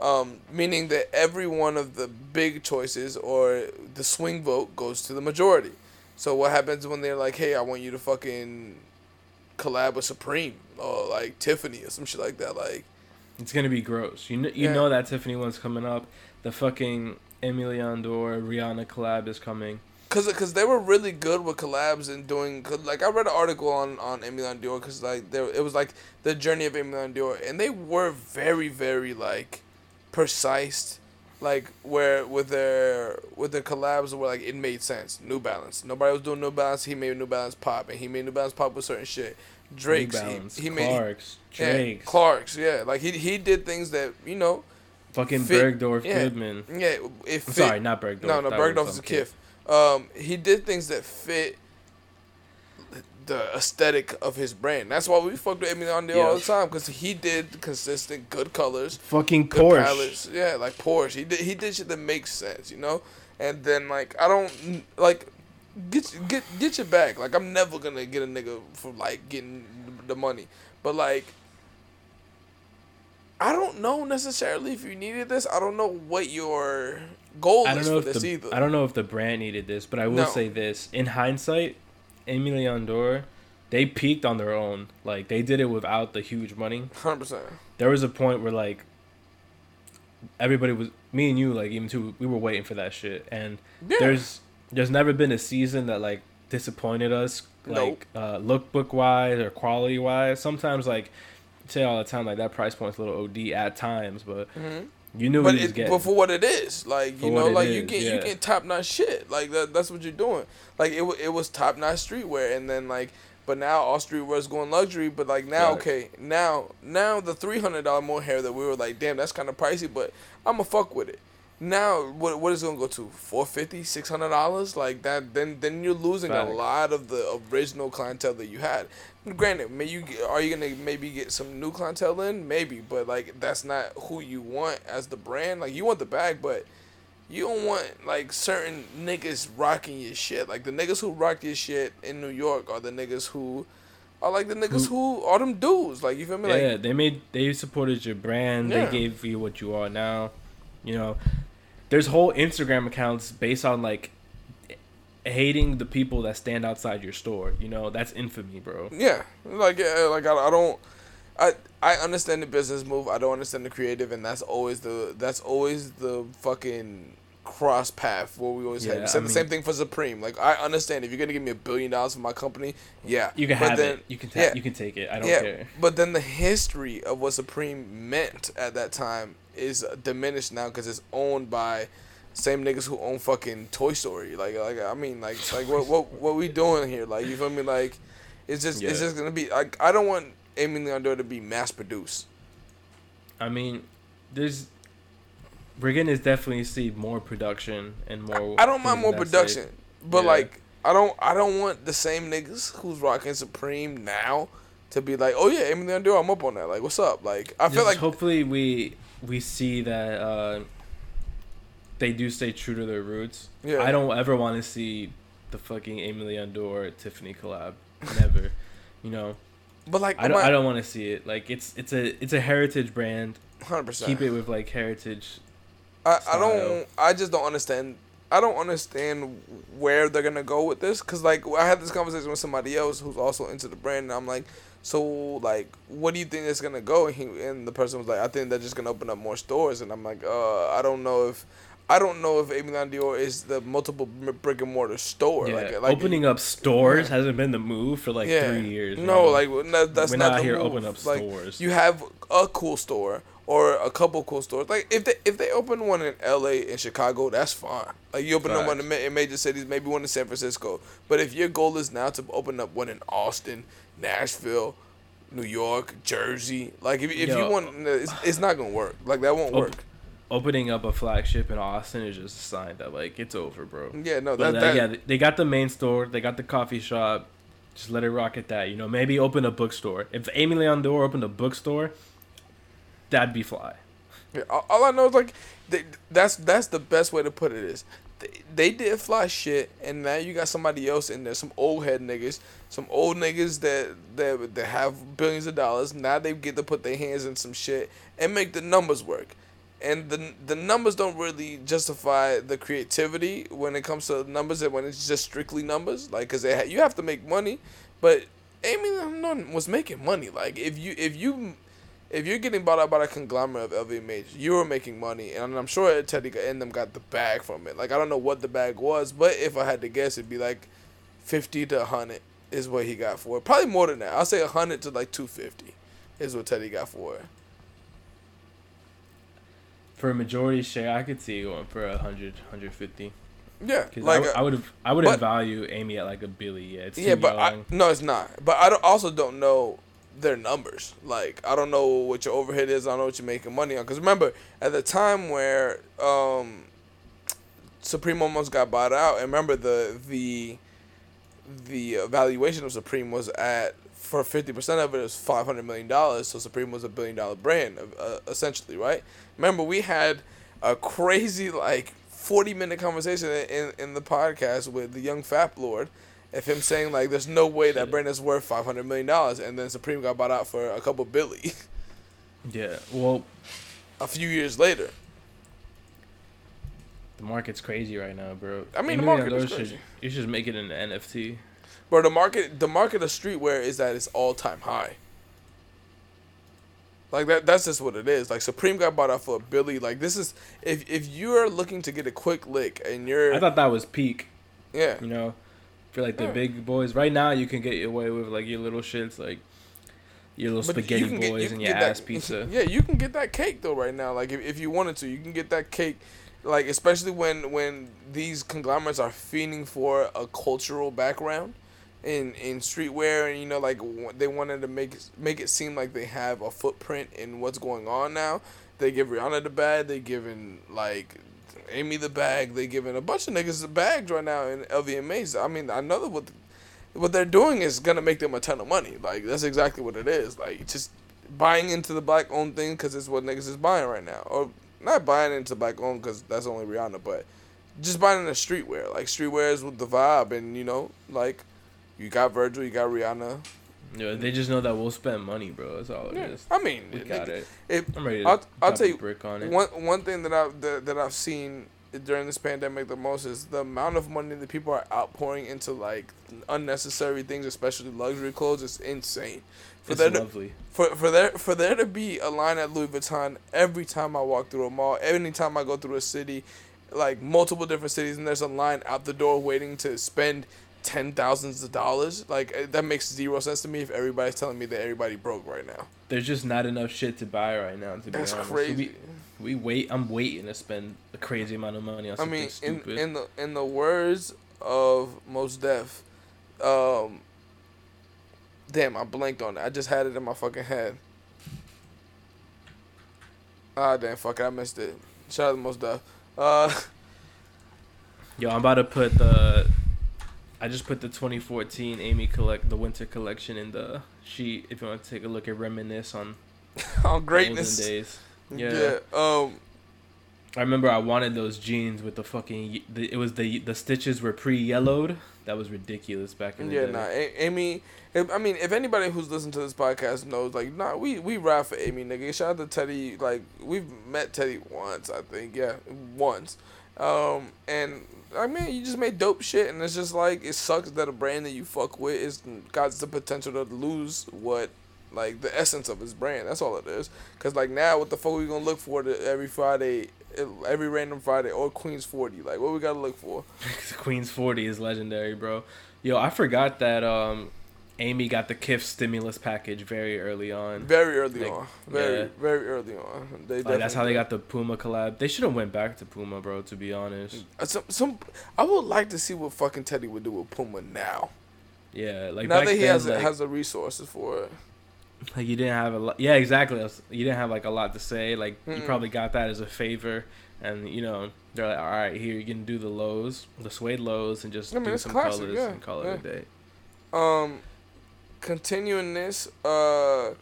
Um, meaning that every one of the big choices or the swing vote goes to the majority. So what happens when they're like, "Hey, I want you to fucking collab with Supreme or like Tiffany or some shit like that"? Like, It's gonna be gross. You know, you Yeah. know that Tiffany one's coming up. The fucking Aimé Leon Dore Rihanna collab is coming. Cause, cause they were really good with collabs and doing. Cause like I read an article on on Aimé Leon Dore, cause like there it was like the journey of Aimé Leon Dore, and they were very very like precise, like where with their with their collabs where like it made sense. New Balance, nobody was doing New Balance. He made New Balance pop, and he made New Balance pop with certain shit. Drake's, New he- Balance, he, made Clark's, yeah, Drake's, Clark's, yeah. Like he he did things that you know, fucking fit- Bergdorf yeah. Goodman. yeah. It fit, sorry, not Bergdorf. no, no, that Bergdorf is a Kith. Um, he did things that fit the aesthetic of his brand. That's why we fucked with Aimé Leon Dore all the time because he did consistent, good colors, Fucking good Porsche. palettes. Yeah, like Porsche. He did he did shit that makes sense, you know. And then like I don't like get get get your bag. Like I'm never gonna get a nigga for like getting the money, but like. I don't know necessarily if you needed this. I don't know what your goal I don't is know for if this the either. I don't know if the brand needed this, but I will No. say this: in hindsight, Aimé Leon Dore, they peaked on their own. Like they did it without the huge money. Hundred percent. There was a point where like everybody was me and you like even too we were waiting for that shit and Yeah. there's there's never been a season that like disappointed us like uh lookbook wise or quality wise sometimes like say all the time like that price point's a little od at times but you knew. But what it, getting but for what it is, like For you know, like you is, get you get top notch shit. Like that, that's what you're doing. Like it it was top notch streetwear, and then like, but now all streetwear is going luxury. But like now, Facts. okay, now now the three hundred dollar mohair that we were like, damn, that's kind of pricey, but I'ma fuck with it. Now what what is it gonna go to? 450 600 dollars? Like that? Then then you're losing Facts. a lot of the original clientele that you had. Granted, may you get, are you gonna maybe get some new clientele in? Maybe, but like that's not who you want as the brand. Like you want the bag, but you don't want like certain niggas rocking your shit. Like the niggas who rock your shit in New York are the niggas who are like the niggas who, are them dudes. Like you feel me? Like yeah they made they supported your brand Yeah. they gave you what you are now you know there's whole instagram accounts based on like hating the people that stand outside your store you know that's infamy bro Yeah, like yeah, like I, I don't, I I understand the business move. I don't understand the creative, and that's always the that's always the fucking cross path where we always Yeah, have. We said I the mean- same thing for Supreme. Like I understand if you're gonna give me a billion dollars for my company, yeah, you can but have then- it you can ta- yeah. you can take it i don't yeah, care but then the history of what Supreme meant at that time is diminished now because it's owned by same niggas who own fucking Toy Story. Like, like I mean, like, like what what what we doing here? Like, you feel me? Like, it's just it's Yeah. just gonna be like I don't want Aimé Leon to be mass produced. i mean there's we're gonna definitely see more production and more I don't mind more production, but Yeah. like I don't I don't want the same niggas who's rocking Supreme now to be like, oh yeah, Aimé Leon I'm up on that. Like, what's up? Like, I feel like hopefully we we see that uh, they do stay true to their roots. Yeah. I don't ever want to see the fucking Aimé Leon Dore Tiffany collab. Never. you know, but like I don't. I don't want to see it. Like it's it's a it's a heritage brand. hundred percent. Keep it with like heritage. I, I don't I just don't understand I don't understand where they're gonna go with this because like I had this conversation with somebody else who's also into the brand and I'm like so like what do you think it's gonna go and, he, and the person was like I think they're just gonna open up more stores and I'm like uh I don't know if I don't know if Amy Dior is the multiple brick and mortar store Yeah, like, like opening up stores Yeah. hasn't been the move for like yeah. three years. No, bro. like no, that's We're not, not here move. open up like, stores. You have a cool store or a couple cool stores. Like if they if they open one in L.A. and Chicago, that's fine. Like you open up one in major cities, maybe one in San Francisco. But if your goal is now to open up one in Austin, Nashville, New York, Jersey, like if, if you want, it's, it's not gonna work. Like that won't Op- work. opening up a flagship in Austin is just a sign that like it's over, bro. Yeah, no, that, that yeah, they got the main store, they got the coffee shop. Just let it rock at that. You know, maybe open a bookstore. If Aimé Leon Dore opened a bookstore, that'd be fly. Yeah, all, all I know is like they, that's that's the best way to put it is they, they did fly shit, and now you got somebody else in there, some old head niggas, some old niggas that that that have billions of dollars. Now they get to put their hands in some shit and make the numbers work. And the the numbers don't really justify the creativity when it comes to numbers and when it's just strictly numbers. Like, cause they ha- you have to make money, but Aimé was making money. Like, if you if you if you're getting bought out by a conglomerate of LVMH, you were making money, and I'm sure Teddy and them got the bag from it. Like I don't know what the bag was, but if I had to guess, it'd be like fifty to hundred is what he got for it. Probably more than that. I'll say hundred to like two fifty is what Teddy got for it. For a majority share, I could see going for a hundred, hundred fifty. Yeah, Because like I, uh, would have, I wouldn't but- value Aimé at like a Billy. Yeah, it's too yeah, but I, no, it's not. But I don't, also don't know their numbers. Like I don't know what your overhead is. I don't know what you're making money on. Because remember, at the time where um, Supreme almost got bought out, and remember the the the valuation of Supreme was at for fifty percent of it was five hundred million dollars. So Supreme was a billion dollar brand, uh, essentially, right? Remember, we had a crazy like forty minute conversation in in the podcast with the young Fap Lord. Of him saying like, "There's no way that Shit. brand is worth five hundred million dollars," and then Supreme got bought out for a couple billy yeah. Well, a few years later. the market's crazy right now, bro. I mean, the market is Winehouse should- crazy. You should make it an NFT. Bro, the market the market of streetwear is at its all time high. Like that that's just what it is. Like Supreme got bought out for a Billy. Like this is if if you're looking to get a quick lick and you're I thought that was peak. yeah. You know, for like the Yeah. Hmm. big boys. Right now, you can get away with like your little shits, like your little But spaghetti you can get- boys you and your get that- ass pizza. Yeah, you can get that cake though right now. Like if, if you wanted to, you can get that cake. Like especially when when these conglomerates are fiending for a cultural background in in streetwear, and you know like w- they wanted to make make it seem like they have a footprint in what's going on now. They give Rihanna the bad. They giving like Aimé the bag. They giving a bunch of niggas the bags right now in LVMH. I mean, I know that what what they're doing is gonna make them a ton of money. Like that's exactly what it is. Like just buying into the black owned thing because it's what niggas is buying right now, or not buying into black owned because that's only Rihanna, but just buying into streetwear. Like streetwear is with the vibe, and you know, like you got Virgil, you got Rihanna. Yeah, they just know that we'll spend money, bro. That's all it Yeah, is. I mean, We it- got it. it- I'm ready to I'll, I'll tell you brick on it. one one thing that I that, that I've seen during this pandemic the most is the amount of money that people are outpouring into like unnecessary things, especially luxury clothes. is insane. For It's there to, lovely. for for there for there to be a line at Louis Vuitton every time I walk through a mall, every time I go through a city, like multiple different cities, and there's a line out the door waiting to spend ten thousands of dollars. Like eh, that makes zero sense to me if everybody's telling me that everybody broke right now. There's just not enough shit to buy right now. To That's be honest, So crazy. we, we wait. I'm waiting to spend a crazy amount of money on I something mean, in stupid. in the in the words of Mos Def, um, damn, I blanked on it. I just had it in my fucking head. Ah, damn, fuck it, I missed it. Shout out to Mos Def. Uh, Yo, I'm about to put the. I just put the 2014 Aimé collect the winter collection in the sheet. If you want to take a look at reminisce on on greatness. days. Yeah. Yeah. Um. I remember I wanted those jeans with the fucking. The, it was the the stitches were pre-yellowed. That was ridiculous back in the Yeah. day. Nah. A- Aimé. If, I mean, if anybody who's listened to this podcast knows, like, nah, we we ride for Aimé, nigga. Shout out to Teddy. Like, we've met Teddy once, I think. Yeah, once. Um, and I mean, you just made dope shit, and it's just like it sucks that a brand that you fuck with is got the potential to lose what, like, the essence of his brand. That's all it is. Cause like now, what the fuck are we gonna look for to every Friday, every random Friday, or Queen's Forty? Like, what we gotta look for? Queen's 40 is legendary, bro. Yo, I forgot that um, Aimé got the Kith stimulus package very early on. Very early Like, on. Very, yeah. very early on. They Like, that's how they got the Puma collab. They should have went back to Puma, bro. To be honest, Uh, Some, some, I would like to see what fucking Teddy would do with Puma now. yeah. Like now that he then, has like, has the resources for it. like you didn't have a lot. Yeah, exactly. You didn't have like a lot to say. Like you Mm-mm. probably got that as a favor, and you know they're like, all right, here you can do the lows, the suede lows, and just I mean, do some classic, colors yeah, and call yeah. it a day. Um, continuing this, uh,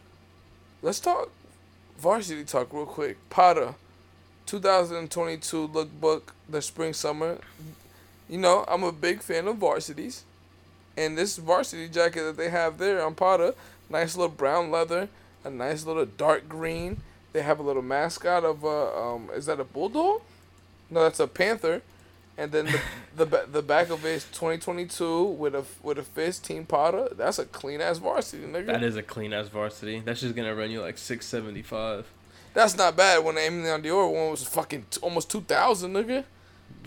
let's talk varsity talk real quick. Prada, 2022 lookbook, the spring summer. You know, I'm a big fan of varsities. And this varsity jacket that they have there on Prada, nice little brown leather, a nice little dark green. They have a little mascot of a um is that a bulldog? No, that's a panther. And then the the the back of it is 2022 with a with a fist team Prada. That's a clean ass varsity, nigga. That is a clean ass varsity. That's just gonna run you like six seventy five. That's not bad. When the Aimé Leon Dore one was fucking t- almost 2000, nigga.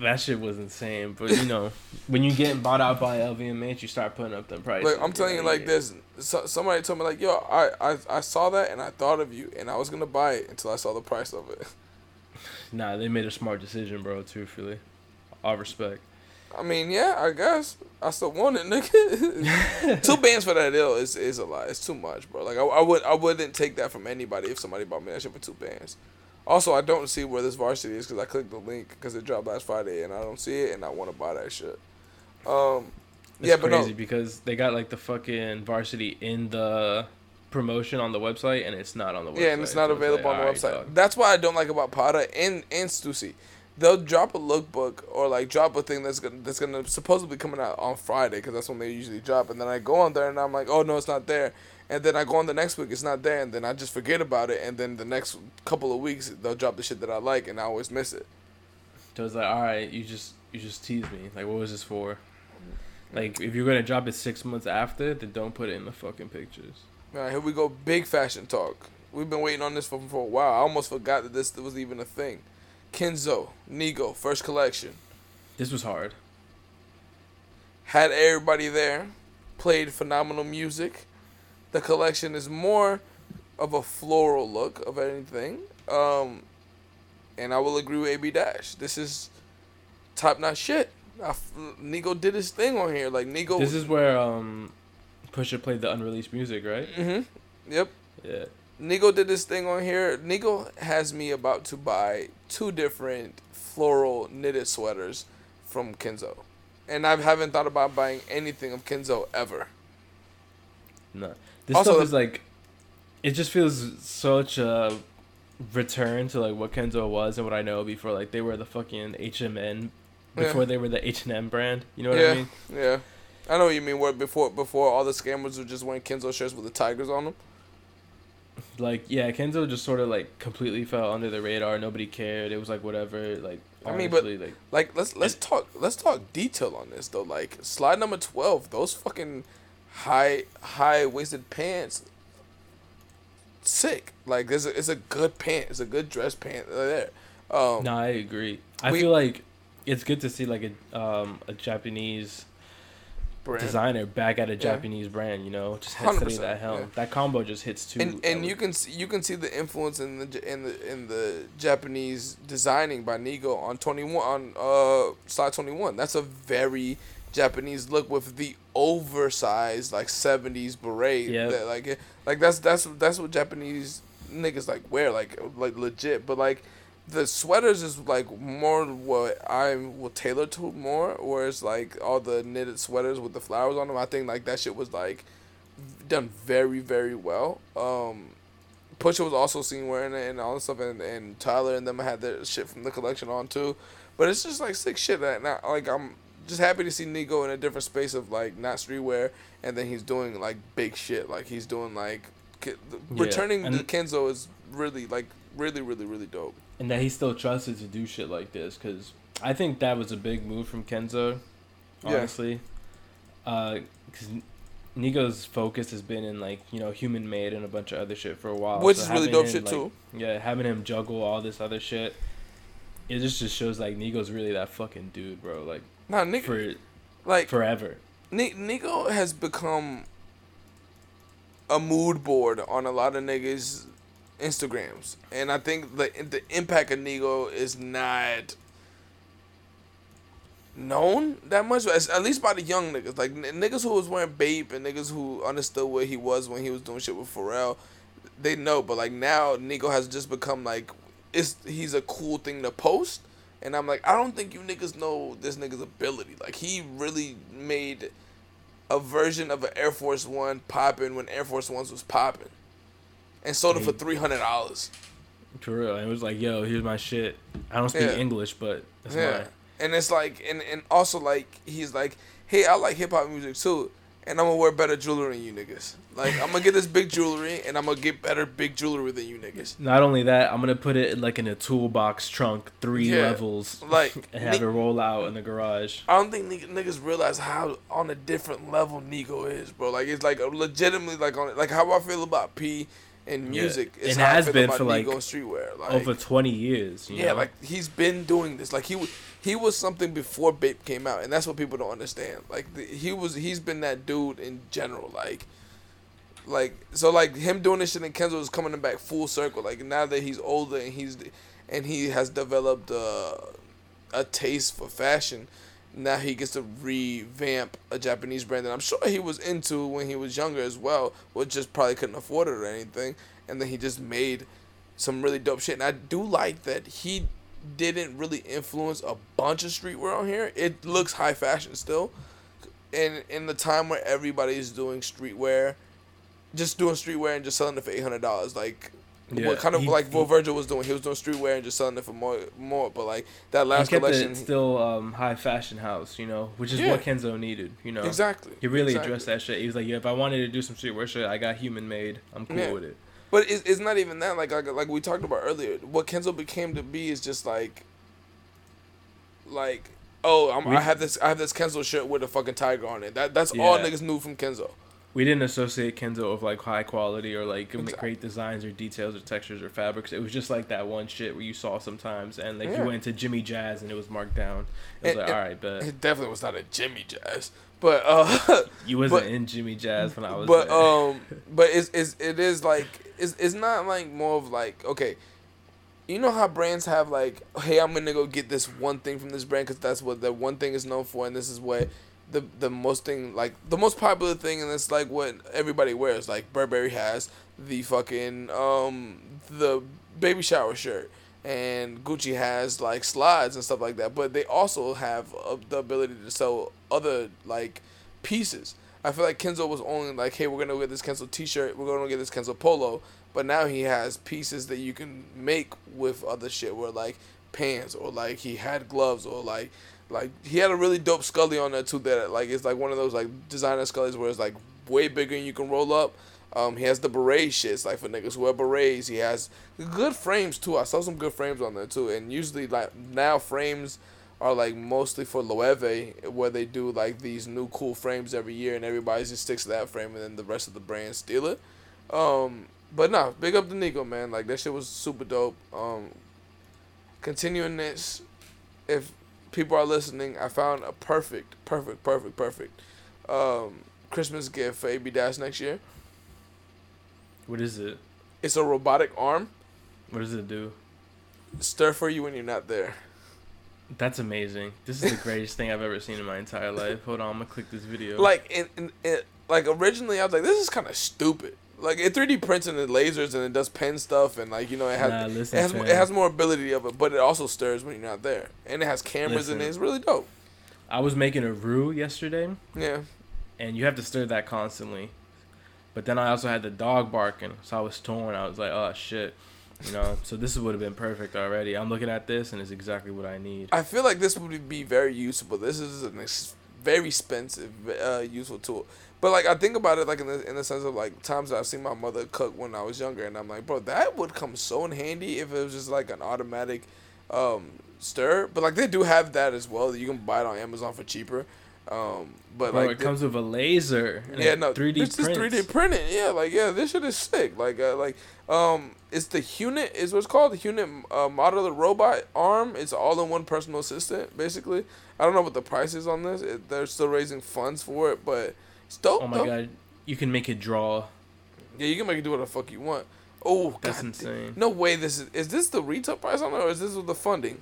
That shit was insane. But you know, when you getting bought out by LVMH, you start putting up them prices. Like I'm telling you, like this. So, somebody told me like, yo, I, I I saw that and I thought of you and I was gonna buy it until I saw the price of it. Nah, they made a smart decision, bro. Truthfully, all respect. I mean, yeah, I guess I still want it, nigga. Two bands for that deal is is a lot. It's too much, bro. Like I, I would I wouldn't take that from anybody if somebody bought me that shit for two bands. Also, I don't see where this varsity is because I clicked the link because it dropped last Friday and I don't see it and I want to buy that shit. Um, It's yeah, but crazy no, because they got like the fucking varsity in the promotion on the website and it's not on the website. Yeah, and it's not So available like, on the website. dog. That's why I don't like about Prada and and Stussy. They'll drop a lookbook or like drop a thing that's gonna that's gonna supposedly coming out on Friday because that's when they usually drop. And then I go on there and I'm like, oh no, it's not there. And then I go on the next week, it's not there. And then I just forget about it. And then the next couple of weeks they'll drop the shit that I like, and I always miss it. So it's like, all right, you just you just tease me. Like, what was this for? Like, if you're gonna drop it six months after, then don't put it in the fucking pictures. All right, here we go. Big fashion talk. We've been waiting on this for for a while. I almost forgot that this was even a thing. Kenzo, Nigo, first collection. This was hard. had everybody there, played phenomenal music. The collection is more of a floral look of anything. Um, and I will agree with AB Dash. This is top notch shit. I Nigo did his thing on here. Like Nigo. This is where um, Pusha played the unreleased music, right? hmm Yep. Yeah. Nigo did this thing on here. Nigo has me about to buy two different floral knitted sweaters from Kenzo. And I haven't thought about buying anything of Kenzo ever. No. This Also, stuff is like, it just feels such a return to like what Kenzo was and what I know before. Like they were the fucking HMN Yeah. before they were the H and M brand. You know what yeah, I mean? yeah. I know what you mean. Where before, before all the scammers were just wearing Kenzo shirts with the tigers on them. Like yeah, Kenzo just sort of like completely fell under the radar. Nobody cared. It was like whatever. Like I mean, but- like Like let's let's talk let's talk detail on this though. Like slide number twelve, those fucking high high waisted pants, sick. Like this, it's a good pant. It's a good dress pant there. Um, No, I agree. I we- feel like it's good to see like a um a Japanese brand. designer back at a Yeah. Japanese brand. You know, just hits 100%, that helm. yeah. That combo just hits too. and and you can see, you can see the influence in the in the in the Japanese designing by Nigo on twenty one on uh slide twenty one. That's a very Japanese look with the oversized like seventies beret. Yep. that, like like that's that's that's what Japanese niggas like wear like like legit. But like the sweaters is like more what I will tailor to more, whereas like all the knitted sweaters with the flowers on them, I think like that shit was like done very very well. Um, Pusha was also seen wearing it and all this stuff, and, and Tyler and them had their shit from the collection on too. But it's just like sick shit. That now, like I'm just happy to see Nigo in a different space of like not streetwear, and then he's doing like big shit. Like he's doing like Yeah, returning to Kenzo is really like really really really dope. And that he still trusted to do shit like this because I think that was a big move from Kenzo, Yeah. honestly. Uh, because Nigo's focus has been in like you know human made and a bunch of other shit for a while, Which So is really dope him, shit, like- too. Yeah, having him juggle all this other shit, it just just shows like Nigo's really that fucking dude, bro. Like Nah, Nigo for like forever. Ni- Nigo has become a mood board on a lot of niggas' Instagrams, and I think the the impact of Nigo is not known that much, at least by the young niggas. Like niggas who was wearing Bape and niggas who understood where he was when he was doing shit with Pharrell, they know. But like now, Nigo has just become like, it's he's a cool thing to post. And I'm like, I don't think you niggas know this nigga's ability. Like he really made a version of an Air Force One popping when Air Force Ones was popping, and sold it for three hundred dollars. For real, and it was like, "Yo, here's my shit." I don't speak Yeah. English, but that's yeah, mine. and it's like, and and also like he's like, hey, I like hip hop music too, and I'm gonna wear better jewelry than you niggas. Like I'm gonna get this big jewelry, and I'm gonna get better big jewelry than you niggas. Not only that, I'm gonna put it like in a toolbox trunk, three Yeah, levels, like, and have ni- it roll out in the garage. I don't think nigg- niggas realize how on a different level Nigo is, bro. Like it's like legitimately like on like how I feel about P and Yeah. music. It is how I has been for, like, streetwear. Like, Over 20 years. You yeah, know? like he's been doing this. Like he was he was something before Bape came out, and that's what people don't understand. Like the, he was he's been that dude in general. Like like so like him doing this shit in Kenzo is coming back full circle. Like now that he's older and he's and he has developed uh, a taste for fashion. Now he gets to revamp a Japanese brand that I'm sure he was into when he was younger as well, but just probably couldn't afford it or anything. And then he just made some really dope shit. And I do like that he didn't really influence a bunch of streetwear on here. It looks high fashion still. And in the time where everybody's doing streetwear, just doing streetwear and just selling it for eight hundred dollars, like Yeah, what kind of he- like what he- Virgil was doing. He was doing streetwear and just selling it for more, more. But like that he last kept collection, it still um, high fashion house, you know, which is Yeah. what Kenzo needed, you know. exactly. He really exactly. addressed that shit. He was like, "Yeah, if I wanted to do some streetwear shit, I got human made. I'm cool Yeah. with it." But it's, it's not even that. Like, like like we talked about earlier, what Kenzo became to be is just like, like, oh, I'm, We- I have this I have this Kenzo shirt with a fucking tiger on it. That that's all niggas knew from Kenzo. We didn't associate Kenzo with like high quality or like Exactly. great designs or details or textures or fabrics. It was just like that one shit where you saw sometimes, and like Yeah. you went to Jimmy Jazz and it was marked down. It was And- like, and- all right, but It definitely was not a Jimmy Jazz, but uh, you wasn't but- in Jimmy Jazz when I was but there. um, but it's, it's it is like it's it's not like more of like okay, you know how brands have like hey I'm gonna go get this one thing from this brand because that's what that one thing is known for and this is what the the most thing like the most popular thing and it's like what everybody wears like Burberry has the fucking um the baby shower shirt and Gucci has like slides and stuff like that but they also have uh, the ability to sell other like pieces. I feel like Kenzo was only like, hey, we're gonna get this Kenzo T-shirt, we're gonna get this Kenzo polo, but now he has pieces that you can make with other shit, where like pants or like he had gloves or like like he had a really dope Scully on there too. That like it's like one of those like designer Scullys where it's like way bigger and you can roll up. Um, he has the beret shits like for niggas who wear berets. He has good frames too. I saw some good frames on there too. And usually like now frames are like mostly for Loewe, where they do like these new cool frames every year, and everybody just sticks to that frame, and then the rest of the brands steal it. Um, but no, big up the Nigo, man. Like that shit was super dope. Um, continuing this, if people are listening, I found a perfect, perfect, perfect, perfect um, Christmas gift for AB Dash next year. what is it? It's a robotic arm, What does it do? stir for you when you're not there. That's amazing. This is the greatest thing I've ever seen in my entire life. Hold on, I'm gonna click this video. Like in, in, in like originally I was like this is kind of stupid. Like it 3D prints and it lasers and it does pen stuff and like you know it has Nah, it has it has more ability of it, but it also stirs when you're not there and it has cameras in it. It's really dope. I was making a roux yesterday, Yeah, and you have to stir that constantly. But then I also had the dog barking, so I was torn. I was like, oh shit, you know. So this would have been perfect already. I'm looking at this, and it's exactly what I need. I feel like this would be very useful. This is an ex- very expensive, uh, useful tool. But like I think about it, like in the in the sense of like times that I've seen my mother cook when I was younger, and I'm like, bro, that would come so in handy if it was just like an automatic um, stir. But like they do have that as well. You can buy it on Amazon for cheaper. Um, but Bro, like it the- comes with a laser. And yeah, no, 3D this is 3D printed. Yeah, like yeah, this shit is sick. Like uh, like um, it's the Unit is what's called the Unit uh, modular robot arm. It's all in one personal assistant basically. I don't know what the price is on this. It, they're still raising funds for it, but it's dope. Oh my though. god, you can make it draw. Yeah, you can make it do what the fuck you want. Oh, That's God, insane. No way. This is is this the retail price on it, or is this with the funding?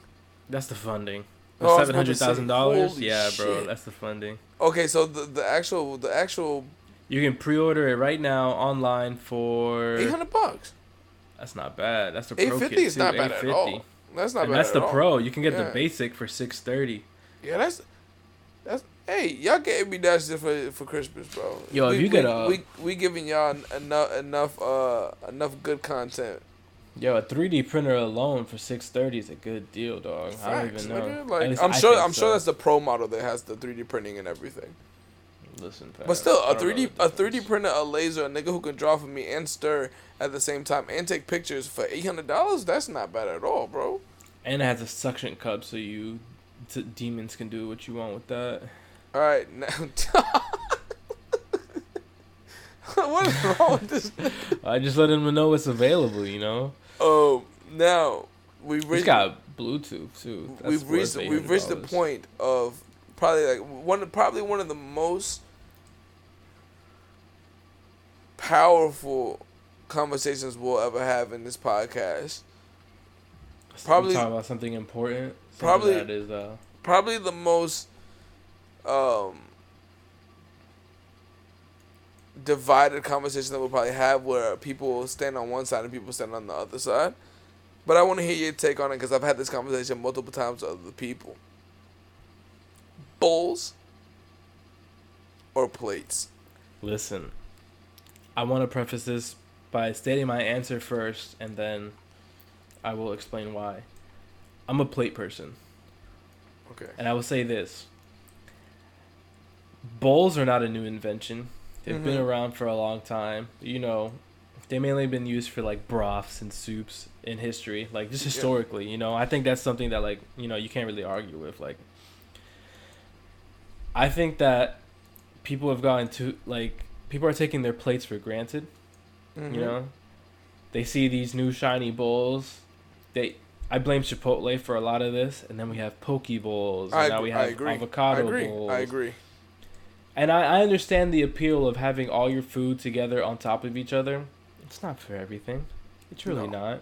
That's the funding. Oh, Seven hundred thousand dollars. Yeah, bro, that's the funding. Okay, so the the actual the actual You can pre-order it right now online for. eight hundred bucks. That's not bad. That's the pro Eight kit fifty is not bad at all. That's not and bad that's at the all. pro. You can get Yeah. the basic for six thirty. Yeah, that's that's. Hey, y'all gave me that shit for for Christmas, bro. Yo, if we, you get a- we we giving y'all enough enough uh enough good content. Yo, a 3D printer alone for 630 is a good deal, dog. I don't even know. Nigga, like, I'm sure I'm sure that's the pro model that has the 3D printing and everything. Listen, But still, a 3D the a 3D printer, a laser, a nigga who can draw for me and stir at the same time and take pictures for eight hundred dollars. That's not bad at all, bro. And it has a suction cup, so you t- demons can do what you want with that. All right, now. what is wrong with this? I just let him know it's available. You know, Oh, now we reached got Bluetooth too. That's we've reached we've reached the point of probably like one of- probably one of the most powerful conversations we'll ever have in this podcast. Probably- talk about something important. Something probably- that is uh. Probably the most um divided conversation that we'll probably have where people stand on one side and people stand on the other side. But I want to hear your take on it because I've had this conversation multiple times with other people. Bowls or plates? Listen, I want to preface this by stating my answer first, and then I will explain why. I'm a plate person, Okay. and I will say this: bowls are not a new invention. They've been Mhm. around for a long time. You know, they mainly been used for like broths and soups in history, like just Yeah. historically. You know, I think that's something that like you know you can't really argue with. Like, I think that people have gotten to like people are taking their plates for granted. Mhm. You know, they see these new shiny bowls. They, I blame Chipotle for a lot of this, and then we have poke bowls, and I, now we I agree. avocado I agree. bowls. I agree. And I, I understand the appeal of having all your food together on top of each other. It's not for everything. It's really No. not.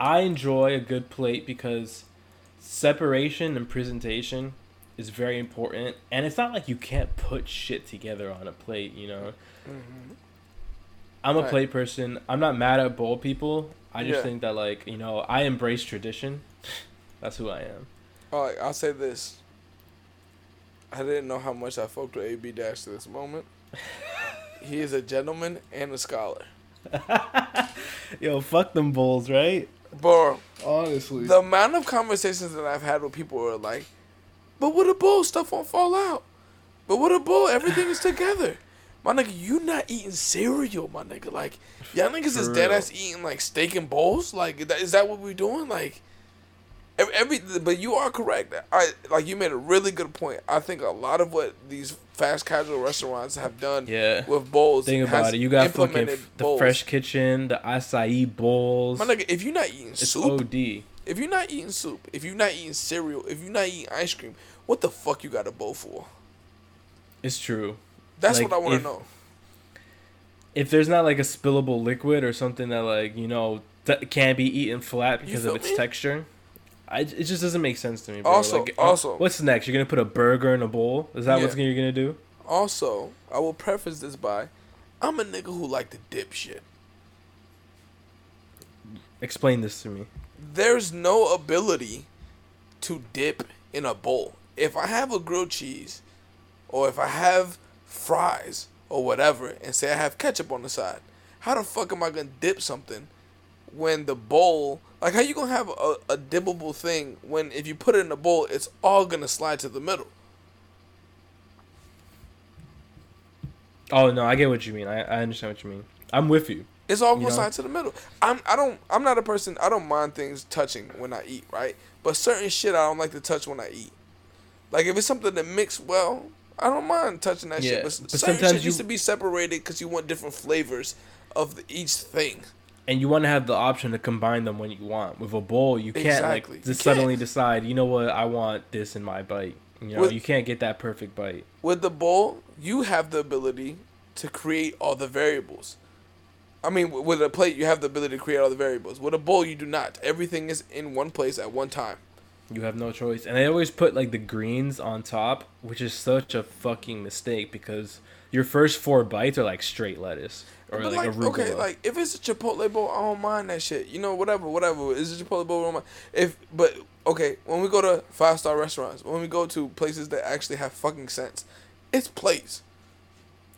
I enjoy a good plate because separation and presentation is very important. And it's not like you can't put shit together on a plate, you know? Mhm. I'm a Right. plate person. I'm not mad at bowl people. I just Yeah. think that, like, you know, I embrace tradition. That's who I am. All right, I'll say this. I didn't know how much I fucked with AB Dash to this moment. he is a gentleman and a scholar. Yo, fuck them bulls, right? Bro, Honestly. the amount of conversations that I've had with people who are like, but what a bull, stuff won't fall out. But what a bull, everything is together. My nigga, you not eating cereal, my nigga. Like, y'all niggas is dead ass eating like steak and bowls. Like, is that- is that what we doing? Like, every, every but you are correct. I like you made a really good point. I think a lot of what these fast casual restaurants have done yeah. with bowls. Think about it. You got fucking f- the. Fresh Kitchen, the acai bowls. My nigga, if you're not eating it's soup, OD. if you're not eating soup, if you're not eating cereal, if you're not eating ice cream, what the fuck you got a bowl for? It's true. That's Like, what I want to know. If there's not like a spillable liquid or something that like you know can't be eaten flat because of its me? texture, I, it just doesn't make sense to me. Bro. Also- like, uh, also- what's next? You're gonna put a burger in a bowl? Is that Yeah. you're gonna do? Also, I will preface this by, I'm a nigga who like to dip shit. Explain this to me. There's no ability to dip in a bowl. If I have a grilled cheese, or if I have fries or whatever, and say I have ketchup on the side, how the fuck am I gonna dip something when the bowl? Like, how you gonna have a, a dippable thing when if you put it in a bowl, it's all gonna slide to the middle? Oh no, I get what you mean. I, I understand what you mean. I'm with you. It's all gonna know? slide to the middle. I'm I don't I'm not a person I don't mind things touching when I eat, right? But certain shit I don't like to touch when I eat. Like if it's something that mix well, I don't mind touching that Yeah, shit. But, but certain sometimes shit you- needs to be separated because you want different flavors of the, each thing. and you want to have the option to combine them when you want. With a bowl, you can't Exactly. like You just suddenly can't. decide. You know what? I want this in my bite. You know, With- you can't get that perfect bite. With the bowl, you have the ability to create all the variables. I mean, with a plate, you have the ability to create all the variables. With a bowl, you do not. Everything is in one place at one time. You have no choice. And they always put like the greens on top, which is such a fucking mistake because your first four bites are like straight lettuce or But like, like, okay, like if it's a Chipotle bowl, I don't mind that shit. You know, whatever, whatever. It's a Chipotle bowl. I don't mind. If but okay, when we go to five star restaurants, when we go to places that actually have fucking sense, it's plates.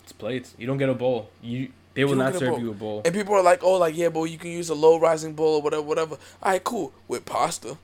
it's plates. You don't get a bowl. You they will You not serve you a bowl. And people are like, oh, like yeah, but you can use a low rising bowl or whatever, whatever. All right, cool with pasta.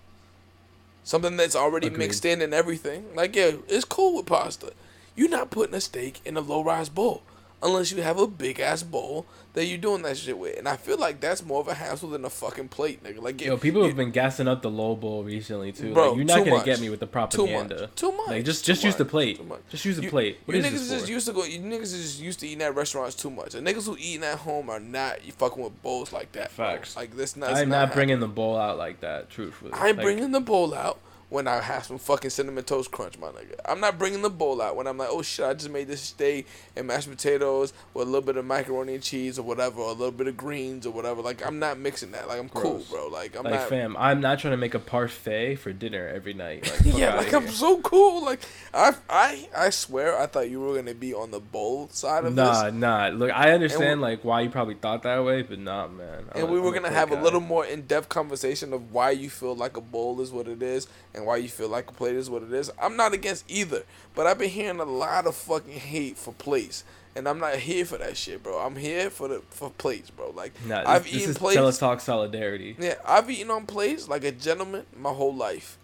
Something that's already Agreed. mixed in and everything. Like yeah, it's cool with pasta. You're not putting a steak in a low rise bowl unless you have a big ass bowl that you're doing that shit with. And I feel like that's more of a hassle than a fucking plate, nigga. Like yeah, Yo, people you- have been gassing up the low bowl recently too. Bro, like, you're not gonna much. get me with the propaganda. Too much. Too much. Like just Too just use the plate. Too much. Just use the You- plate. What you niggas just used to go. You niggas just used to eating at restaurants too much. And niggas who eating at home are not you fucking with bowls like that. bro. Facts. Like this not. I'm it's not bringing the bowl out like that. Truthfully, I'm Like, bringing the bowl out when I have some fucking cinnamon toast crunch, my nigga. I'm not bringing the bowl out when I'm like, oh shit, I just made this steak and mashed potatoes with a little bit of macaroni and cheese or whatever, or a little bit of greens or whatever. Like I'm not mixing that. Like I'm cool, bro. Like I'm Like not. fam, I'm not trying to make a parfait for dinner every night. Like, yeah, like I'm so cool. Like I, I, I swear, I thought you were gonna be on the bowl side of Nah, this, nah. Nah. Look, I understand like why you probably thought that way, but nah, man. I'm and we were gonna have a little more in-depth conversation of why you feel like a bowl is what it is and why you feel like a plate is what it is. I'm not against either, but I've been hearing a lot of fucking hate for plates. And I'm not here for that shit, bro. I'm here for the for plates, bro. Like Nah, I've this eaten is plates. Teletalk solidarity. Yeah, I've eaten on plates like a gentleman my whole life.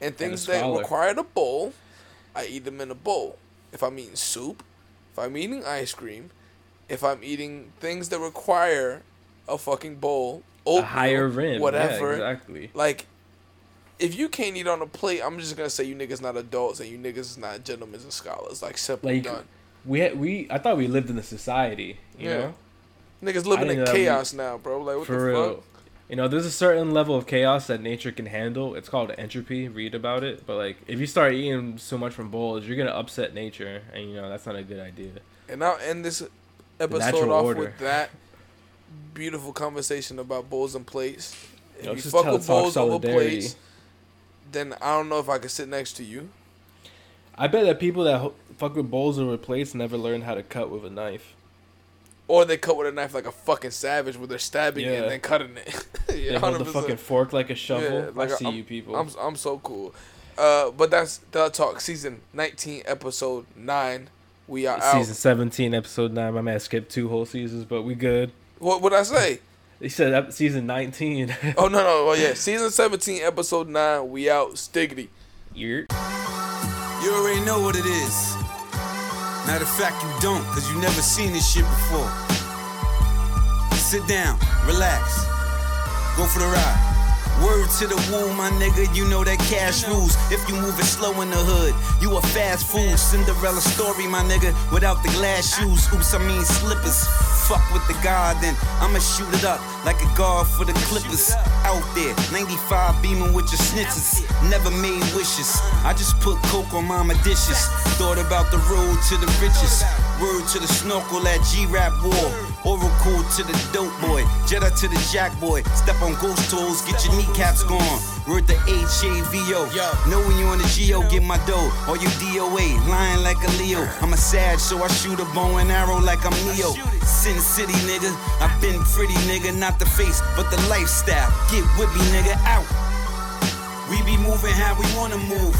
And things that scholar. require a bowl, I eat them in a bowl. If I'm eating soup, if I'm eating ice cream, if I'm eating things that require a fucking bowl, A higher rim, whatever. Yeah, exactly. Like, if you can't eat on a plate, I'm just gonna say you niggas not adults and you niggas is not gentlemen and scholars. Like simple Like done. we had, we I thought we lived in a society, you Yeah. know, Niggas living in that we- chaos now, bro. Like what the real. fuck? You know, there's a certain level of chaos that nature can handle. It's called entropy. Read about it. But like, if you start eating so much from bowls, you're gonna upset nature, and you know that's not a good idea. And I'll end this episode off order. with that beautiful conversation about bowls and plates. If Yo, you fuck with bowls over plates, then I don't know if I could sit next to you. I bet that people that ho- fuck with bowls over plates never learn how to cut with a knife. Or they cut with a knife like a fucking savage where they're stabbing it and then cutting it. They yeah, hold the 100%. fucking fork like a shovel. Yeah, like I see I'm- you people. I'm, I'm so cool. Uh, but that's the talk season 19 episode 9 we are out Season 17, episode 9. My man skipped two whole seasons, but we good. what would i say He said season 19. oh no no oh yeah season 17 episode 9 we out stiggity You're You already know what it is. Matter of fact, you don't, cause you've never seen this shit before. Sit down, relax, go for the ride. Word to the woo, my nigga, you know that cash rules. If you moving slow in the hood, you a fast fool. Cinderella story, my nigga, without the glass shoes. Oops, I mean slippers. Fuck with the guard, then I'ma shoot it up like a guard for the Clippers. Out there, 95 beaming with your snitches. Never made wishes. I just put coke on mama dishes. Thought about the road to the riches. Word to the snorkel at G-Rap War. Oracle to the dope boy. Jedi to the jack boy. Step on ghost toes, get your kneecaps gone. Word to H-A-V-O. Know when you on the G-O, get my dough. Or you DOA, lying like a Leo. I'm a sad, so I shoot a bow and arrow like I'm Neo. Sin City, nigga. I've been pretty, nigga. Not the face, but the lifestyle. Get with me, nigga, out. We be moving how we wanna move.